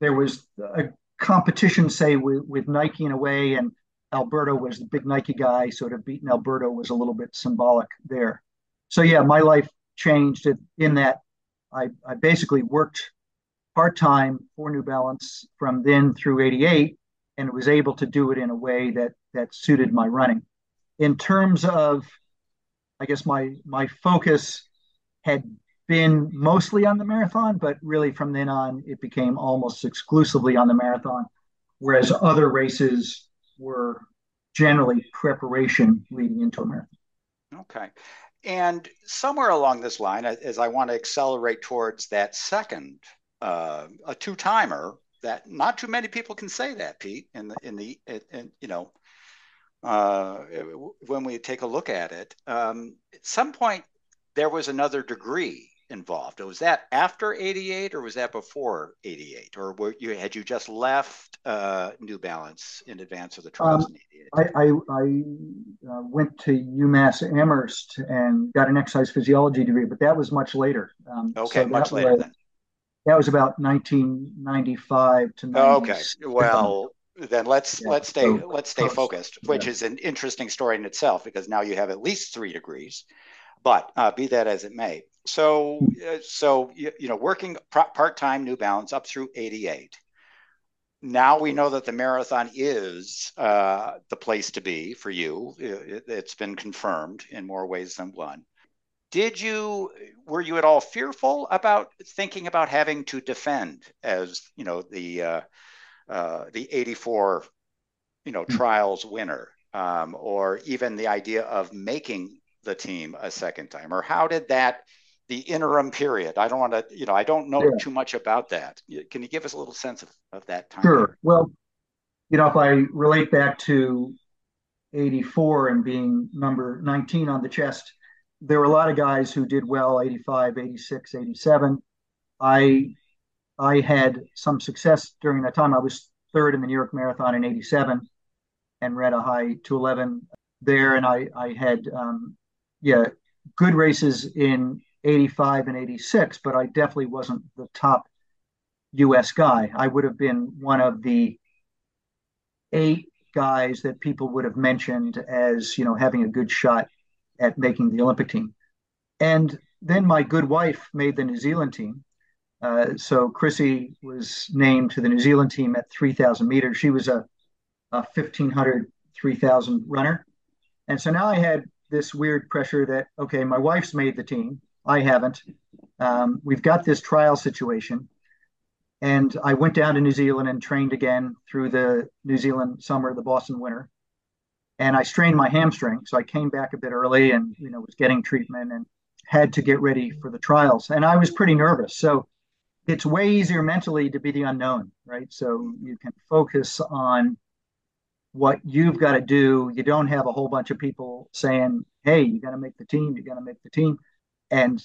There was a competition, say, with, with Nike in a way, and Alberto was the big Nike guy, so to beat Alberto was a little bit symbolic there. So yeah, my life changed in that I, I basically worked part time for New Balance from then through 88 and was able to do it in a way that that suited my running. In terms of, I guess my my focus had been mostly on the marathon, but really from then on it became almost exclusively on the marathon, whereas other races were generally preparation leading into a marathon. Okay. And somewhere along this line, as I want to accelerate towards that second, uh, a two timer, that not too many people can say that, Pete, in the, in the, you know, uh, when we take a look at it, um, at some point there was another degree involved. Was that after 88 or was that before 88? Or were you, had you just left uh, New Balance in advance of the trials um, in 88? I, I, I uh, went to UMass Amherst and got an exercise physiology degree, but that was much later. Um, okay, so much later was, then. That was about 1995 to 90. Okay, well, then let's yeah. let's stay so, let's stay focused, which yeah. is an interesting story in itself because now you have at least three degrees. But uh, be that as it may, so uh, so you, you, know working part time New Balance up through '88. Now we know that the marathon is uh, the place to be for you. It, it's been confirmed in more ways than one. Did you were you at all fearful about thinking about having to defend as you know the uh, uh, the '84 you know hmm. trials winner, um, or even the idea of making the team a second time, or how did that the interim period? I don't want to, you know, I don't know yeah. too much about that. Can you give us a little sense of, of that time? Sure. Well, you know, if I relate back to 84 and being number 19 on the chest, there were a lot of guys who did well 85, 86, 87. I I had some success during that time. I was third in the New York Marathon in 87 and ran a high 211 there. And I, I had um, yeah, good races in 85 and 86, but I definitely wasn't the top US guy. I would have been one of the eight guys that people would have mentioned as, you know, having a good shot at making the Olympic team. And then my good wife made the New Zealand team. Uh, so Chrissy was named to the New Zealand team at 3,000 meters. She was a, a 1,500, 3,000 runner. And so now I had this weird pressure that okay, my wife's made the team, I haven't. Um, we've got this trial situation, and I went down to New Zealand and trained again through the New Zealand summer, the Boston winter, and I strained my hamstring, so I came back a bit early and you know was getting treatment and had to get ready for the trials, and I was pretty nervous. So it's way easier mentally to be the unknown, right? So you can focus on what you've got to do. You don't have a whole bunch of people saying, "Hey, you got to make the team. You got to make the team." And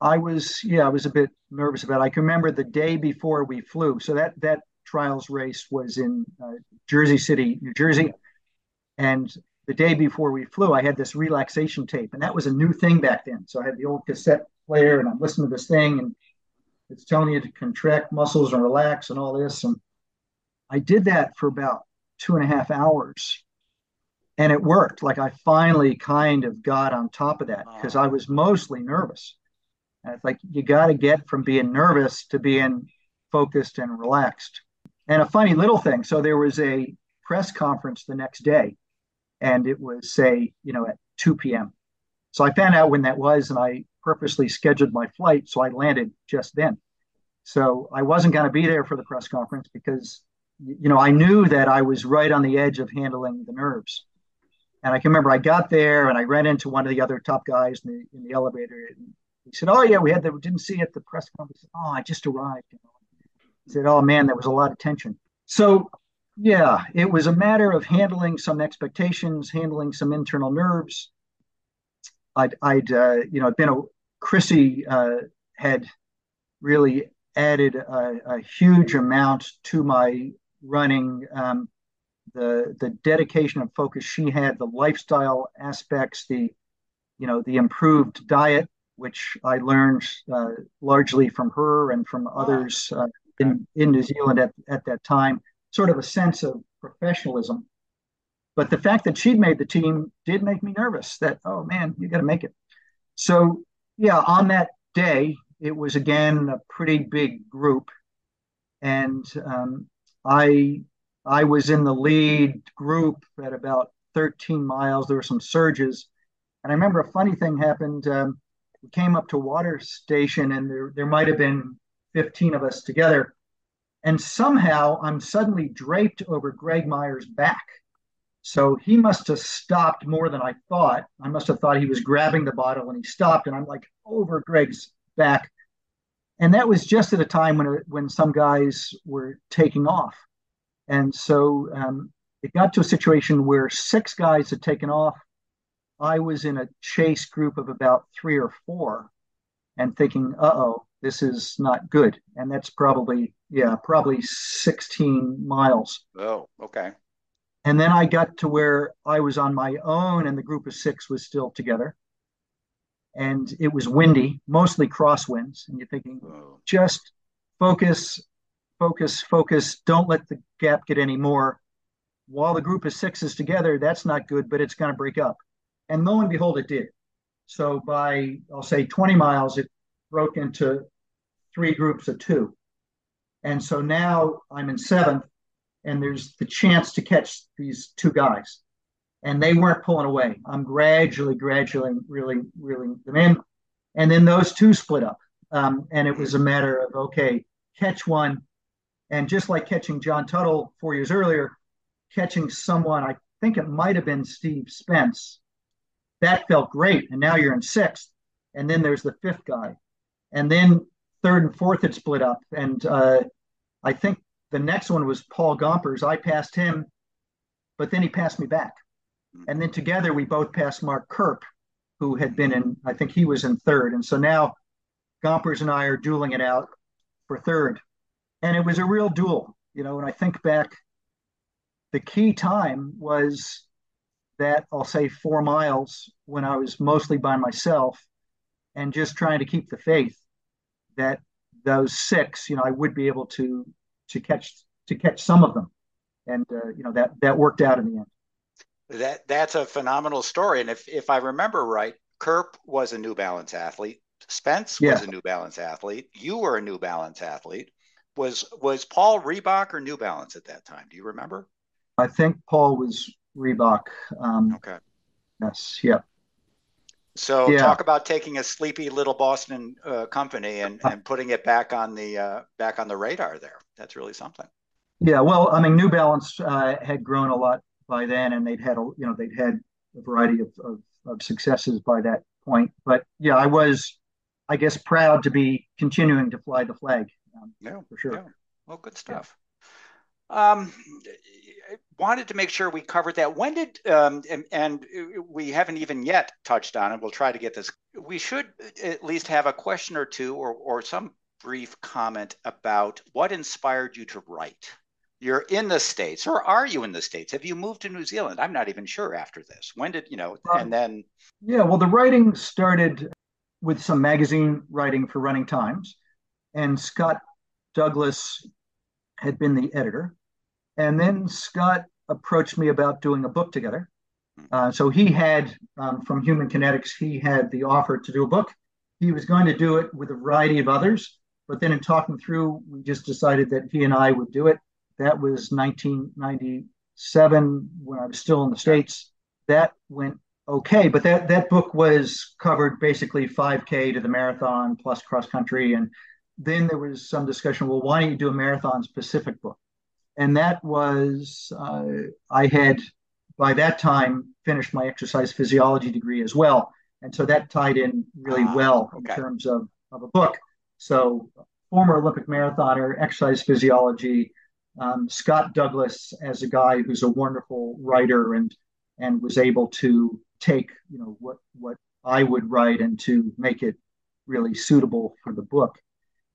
I was, yeah, I was a bit nervous about. It. I can remember the day before we flew. So that that trials race was in uh, Jersey City, New Jersey, and the day before we flew, I had this relaxation tape, and that was a new thing back then. So I had the old cassette player, and I'm listening to this thing, and it's telling you to contract muscles and relax and all this. And I did that for about two and a half hours. And it worked. Like I finally kind of got on top of that because I oh. was mostly nervous. And it's like you got to get from being nervous to being focused and relaxed. And a funny little thing so there was a press conference the next day, and it was, say, you know, at 2 p.m. So I found out when that was, and I purposely scheduled my flight so I landed just then. So I wasn't going to be there for the press conference because you know, I knew that I was right on the edge of handling the nerves. And I can remember I got there and I ran into one of the other top guys in the, in the elevator. And he said, "Oh yeah, we had the didn't see at the press conference. Oh, I just arrived." You know? He said, "Oh man, there was a lot of tension." So yeah, it was a matter of handling some expectations, handling some internal nerves. I'd, I'd uh, you know, been a Chrissy uh, had really added a, a, huge amount to my running. Um, the the dedication and focus she had, the lifestyle aspects, the you know the improved diet, which I learned uh, largely from her and from others uh, in in New Zealand at at that time sort of a sense of professionalism. But the fact that she'd made the team did make me nervous that, oh man, you got to make it. So, yeah, on that day, it was again a pretty big group. And um, I, I was in the lead group at about 13 miles. There were some surges. And I remember a funny thing happened. Um, we came up to water station and there, there might have been 15 of us together and somehow I'm suddenly draped over Greg Meyer's back. So he must have stopped more than I thought. I must have thought he was grabbing the bottle and he stopped, and I'm like over Greg's back. And that was just at a time when when some guys were taking off, and so um, it got to a situation where six guys had taken off. I was in a chase group of about three or four, and thinking, "Uh oh, this is not good." And that's probably yeah, probably 16 miles. Oh, okay. And then I got to where I was on my own and the group of six was still together. And it was windy, mostly crosswinds. And you're thinking, oh. just focus, focus, focus. Don't let the gap get any more. While the group of six is together, that's not good, but it's going to break up. And lo and behold, it did. So by, I'll say 20 miles, it broke into three groups of two. And so now I'm in seventh, and there's the chance to catch these two guys. And they weren't pulling away. I'm gradually, gradually, really reeling them in. And then those two split up. Um, and it was a matter of, okay, catch one. And just like catching John Tuttle four years earlier, catching someone, I think it might have been Steve Spence, that felt great. And now you're in sixth. And then there's the fifth guy. And then third and fourth had split up. And uh, I think the next one was Paul Gompers. I passed him, but then he passed me back. And then together we both passed Mark Curp, who had been in, I think he was in third. And so now Gompers and I are dueling it out for third. And it was a real duel. You know, when I think back, the key time was that I'll say four miles when I was mostly by myself and just trying to keep the faith that those six, you know, I would be able to to catch to catch some of them, and uh, you know that that worked out in the end. That that's a phenomenal story, and if if I remember right, Curp was a New Balance athlete. Spence yeah. was a New Balance athlete. You were a New Balance athlete. Was was Paul Reebok or New Balance at that time? Do you remember? I think Paul was Reebok. Um, okay. Yes. Yeah. So yeah. talk about taking a sleepy little Boston uh, company and, and putting it back on the uh, back on the radar there. That's really something. Yeah, well, I mean, New Balance uh, had grown a lot by then, and they'd had a you know they'd had a variety of, of, of successes by that point. But yeah, I was, I guess, proud to be continuing to fly the flag. Um, yeah, for sure. Yeah. Well, good stuff. Yeah. Um, wanted to make sure we covered that. When did um, and, and, we haven't even yet touched on it. We'll try to get this. We should at least have a question or two, or or some brief comment about what inspired you to write. You're in the states, or are you in the states? Have you moved to New Zealand? I'm not even sure. After this, when did you know? Um, and then yeah, well, the writing started with some magazine writing for Running Times, and Scott Douglas had been the editor and then Scott approached me about doing a book together. Uh, so he had, um, from Human Kinetics, he had the offer to do a book. He was going to do it with a variety of others, but then in talking through, we just decided that he and I would do it. That was 1997 when I was still in the States. That went okay, but that, that book was covered basically 5K to the marathon plus cross country. And then there was some discussion well, why don't you do a marathon specific book? and that was uh, I had by that time finished my exercise physiology degree as well. And so that tied in really ah, well okay. in terms of, of a book. So, former Olympic marathoner, exercise physiology, um, Scott Douglas as a guy who's a wonderful writer and and was able to take you know what what I would write and to make it really suitable for the book.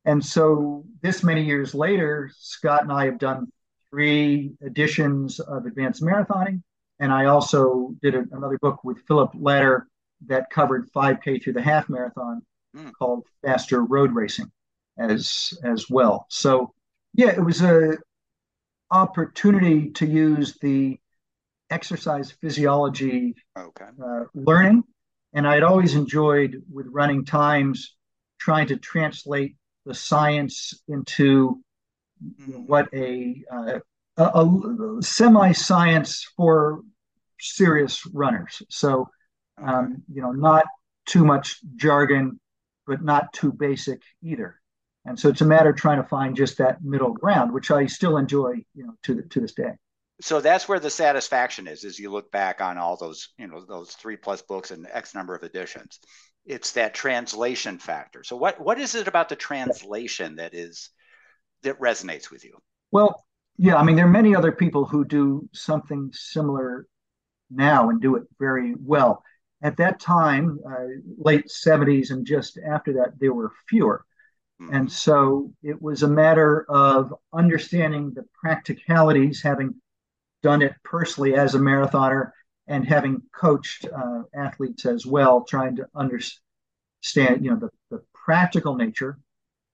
And so this many years later, Scott and I have done three editions of Advanced Marathoning, and I also did a, another book with Philip Latter that covered 5K through the half marathon mm. called Faster Road Racing as as well. So yeah, it was a opportunity to use the exercise physiology okay. uh, learning. And I had always enjoyed with running times trying to translate the science into what a, uh, a, a semi science for serious runners. So, um, you know, not too much jargon, but not too basic either. And so it's a matter of trying to find just that middle ground, which I still enjoy, you know, to the, to this day. So that's where the satisfaction is, as you look back on all those, you know, those three plus books and X number of editions. It's that translation factor. So what what is it about the translation that is that resonates with you? Well, yeah, I mean, there are many other people who do something similar now and do it very well. At that time, uh, late 70s and just after that, there were fewer. Mm-hmm. And so it was a matter of understanding the practicalities, having done it personally as a marathoner and having coached uh, athletes as well, trying to understand, you know, the, the practical nature,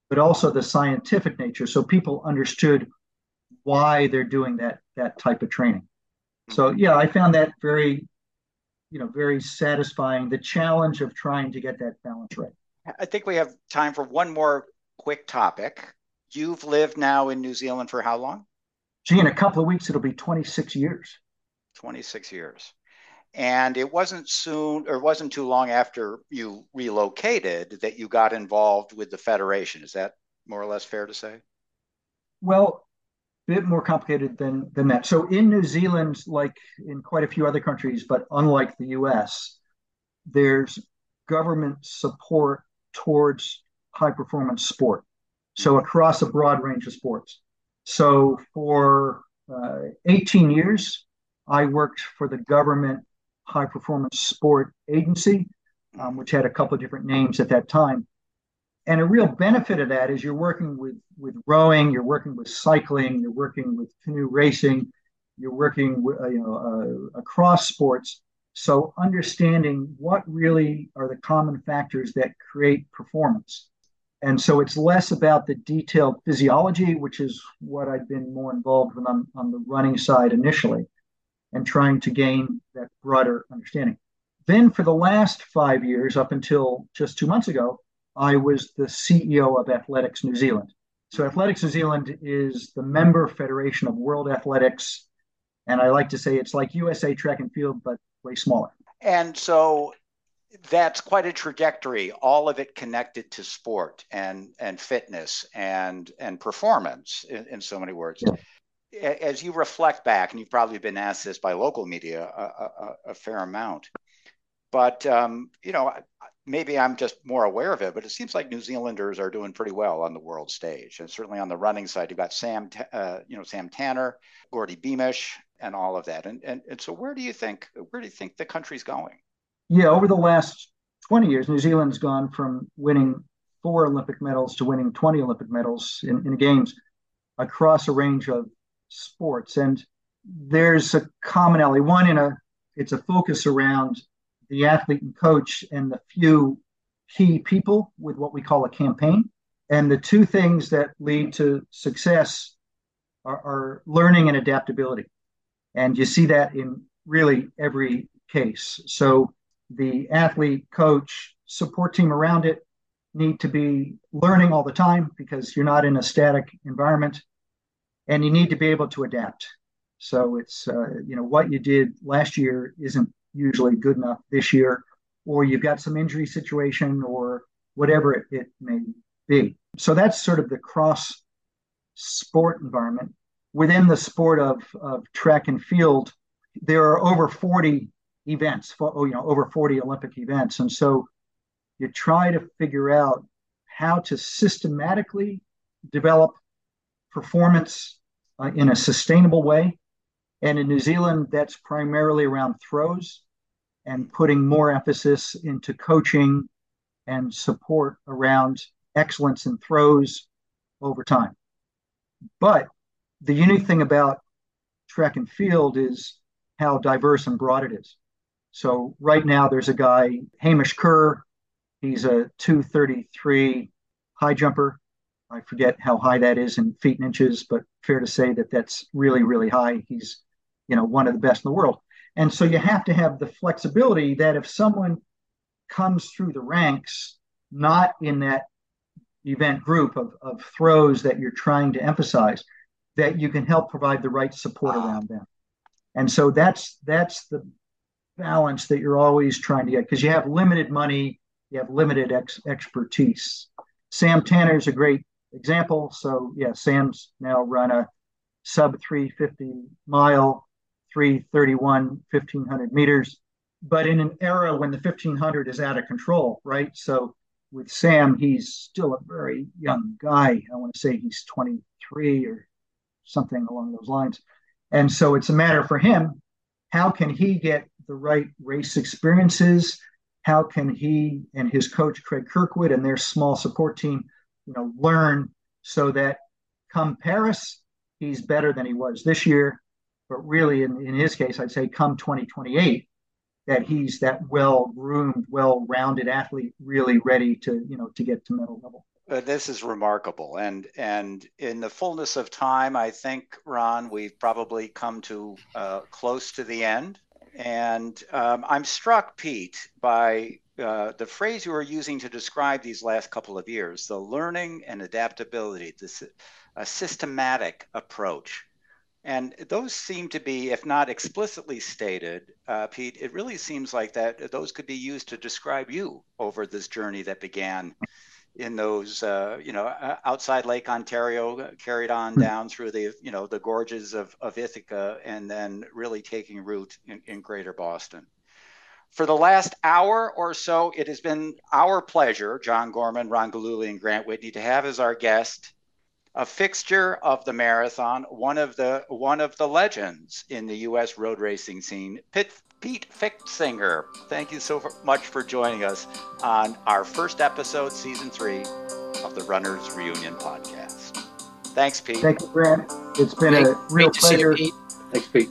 but also the scientific nature. So people understood why they're doing that that type of training. So mm-hmm. yeah, I found that very, you know, very satisfying. The challenge of trying to get that balance right. I think we have time for one more quick topic. You've lived now in New Zealand for how long? Gee, in a couple of weeks, it'll be 26 years. 26 years. And it wasn't soon, or wasn't too long after you relocated that you got involved with the Federation. Is that more or less fair to say? Well, a bit more complicated than, than that. So in New Zealand, like in quite a few other countries, but unlike the US, there's government support towards high performance sport. So across a broad range of sports. So for uh, 18 years, I worked for the government high performance sport agency, um, which had a couple of different names at that time. And a real benefit of that is you're working with, with rowing, you're working with cycling, you're working with canoe racing, you're working with, uh, you know, uh, across sports. So understanding what really are the common factors that create performance. And so it's less about the detailed physiology, which is what I'd been more involved with on, on the running side initially, and trying to gain that broader understanding. Then for the last five years, up until just two months ago, I was the CEO of Athletics New Zealand. So Athletics New Zealand is the member federation of World Athletics. And I like to say it's like USA track and field, but way smaller. And so that's quite a trajectory all of it connected to sport and and fitness and and performance in, in so many words yeah. As you reflect back and you've probably been asked this by local media a, a, a fair amount but um, you know maybe i'm just more aware of it but it seems like new zealanders are doing pretty well on the world stage and certainly on the running side you've got sam uh, you know sam tanner geordie beamish and all of that and, and and so where do you think where do you think the country's going? Yeah, over the last 20 years, New Zealand's gone from winning four Olympic medals to winning 20 Olympic medals in, in games across a range of sports. And there's a commonality. One in a it's a focus around the athlete and coach and the few key people with what we call a campaign. And the two things that lead to success are, are learning and adaptability. And you see that in really every case. So the athlete, coach, support team around it need to be learning all the time because you're not in a static environment and you need to be able to adapt. So it's, uh, you know, what you did last year isn't usually good enough this year, or you've got some injury situation or whatever it, it may be. So that's sort of the cross sport environment. Within the sport of, of track and field, there are over 40 events, for, oh, you know, over 40 Olympic events. And so you try to figure out how to systematically develop performance uh, in a sustainable way. And in New Zealand, that's primarily around throws and putting more emphasis into coaching and support around excellence in throws over time. But the unique thing about track and field is how diverse and broad it is. So right now there's a guy, Hamish Kerr. He's a 233 high jumper. I forget how high that is in feet and inches, but fair to say that that's really, really high. He's, you know, one of the best in the world. And so you have to have the flexibility that if someone comes through the ranks, not in that event group of, of throws that you're trying to emphasize, that you can help provide the right support ah. around them. And so that's that's the balance that you're always trying to get because you have limited money, you have limited ex- expertise. Sam Tanner is a great example. So yeah, Sam's now run a sub 350 mile, 331, 1500 meters, but in an era when the 1500 is out of control, right? So with Sam, he's still a very young guy. I want to say he's 23 or something along those lines. And so it's a matter for him how can he get the right race experiences? How can he and his coach Craig Kirkwood and their small support team, you know, learn so that come Paris, he's better than he was this year. But really, in, in his case, I'd say come 2028, that he's that well groomed, well rounded athlete, really ready to you know to get to medal level. Uh, this is remarkable, and and in the fullness of time, I think Ron, we've probably come to uh, close to the end, and um, I'm struck, Pete, by uh, the phrase you were using to describe these last couple of years: the learning and adaptability, this a systematic approach. And those seem to be, if not explicitly stated, uh, Pete, it really seems like that those could be used to describe you over this journey that began in those, uh, you know, outside Lake Ontario, carried on hmm. down through the, you know, the gorges of, of Ithaca, and then really taking root in, in Greater Boston. For the last hour or so, it has been our pleasure, John Gorman, Ron Gillooly, and Grant Whitney, to have as our guest a fixture of the marathon, one of the one of the legends in the U.S. road racing scene, Pete, Pete Pfitzinger. Thank you so much for joining us on our first episode, season three of the Runners Reunion podcast. Thanks, Pete. Thank you, Grant. It's been Great. a real pleasure. Thanks, Pete.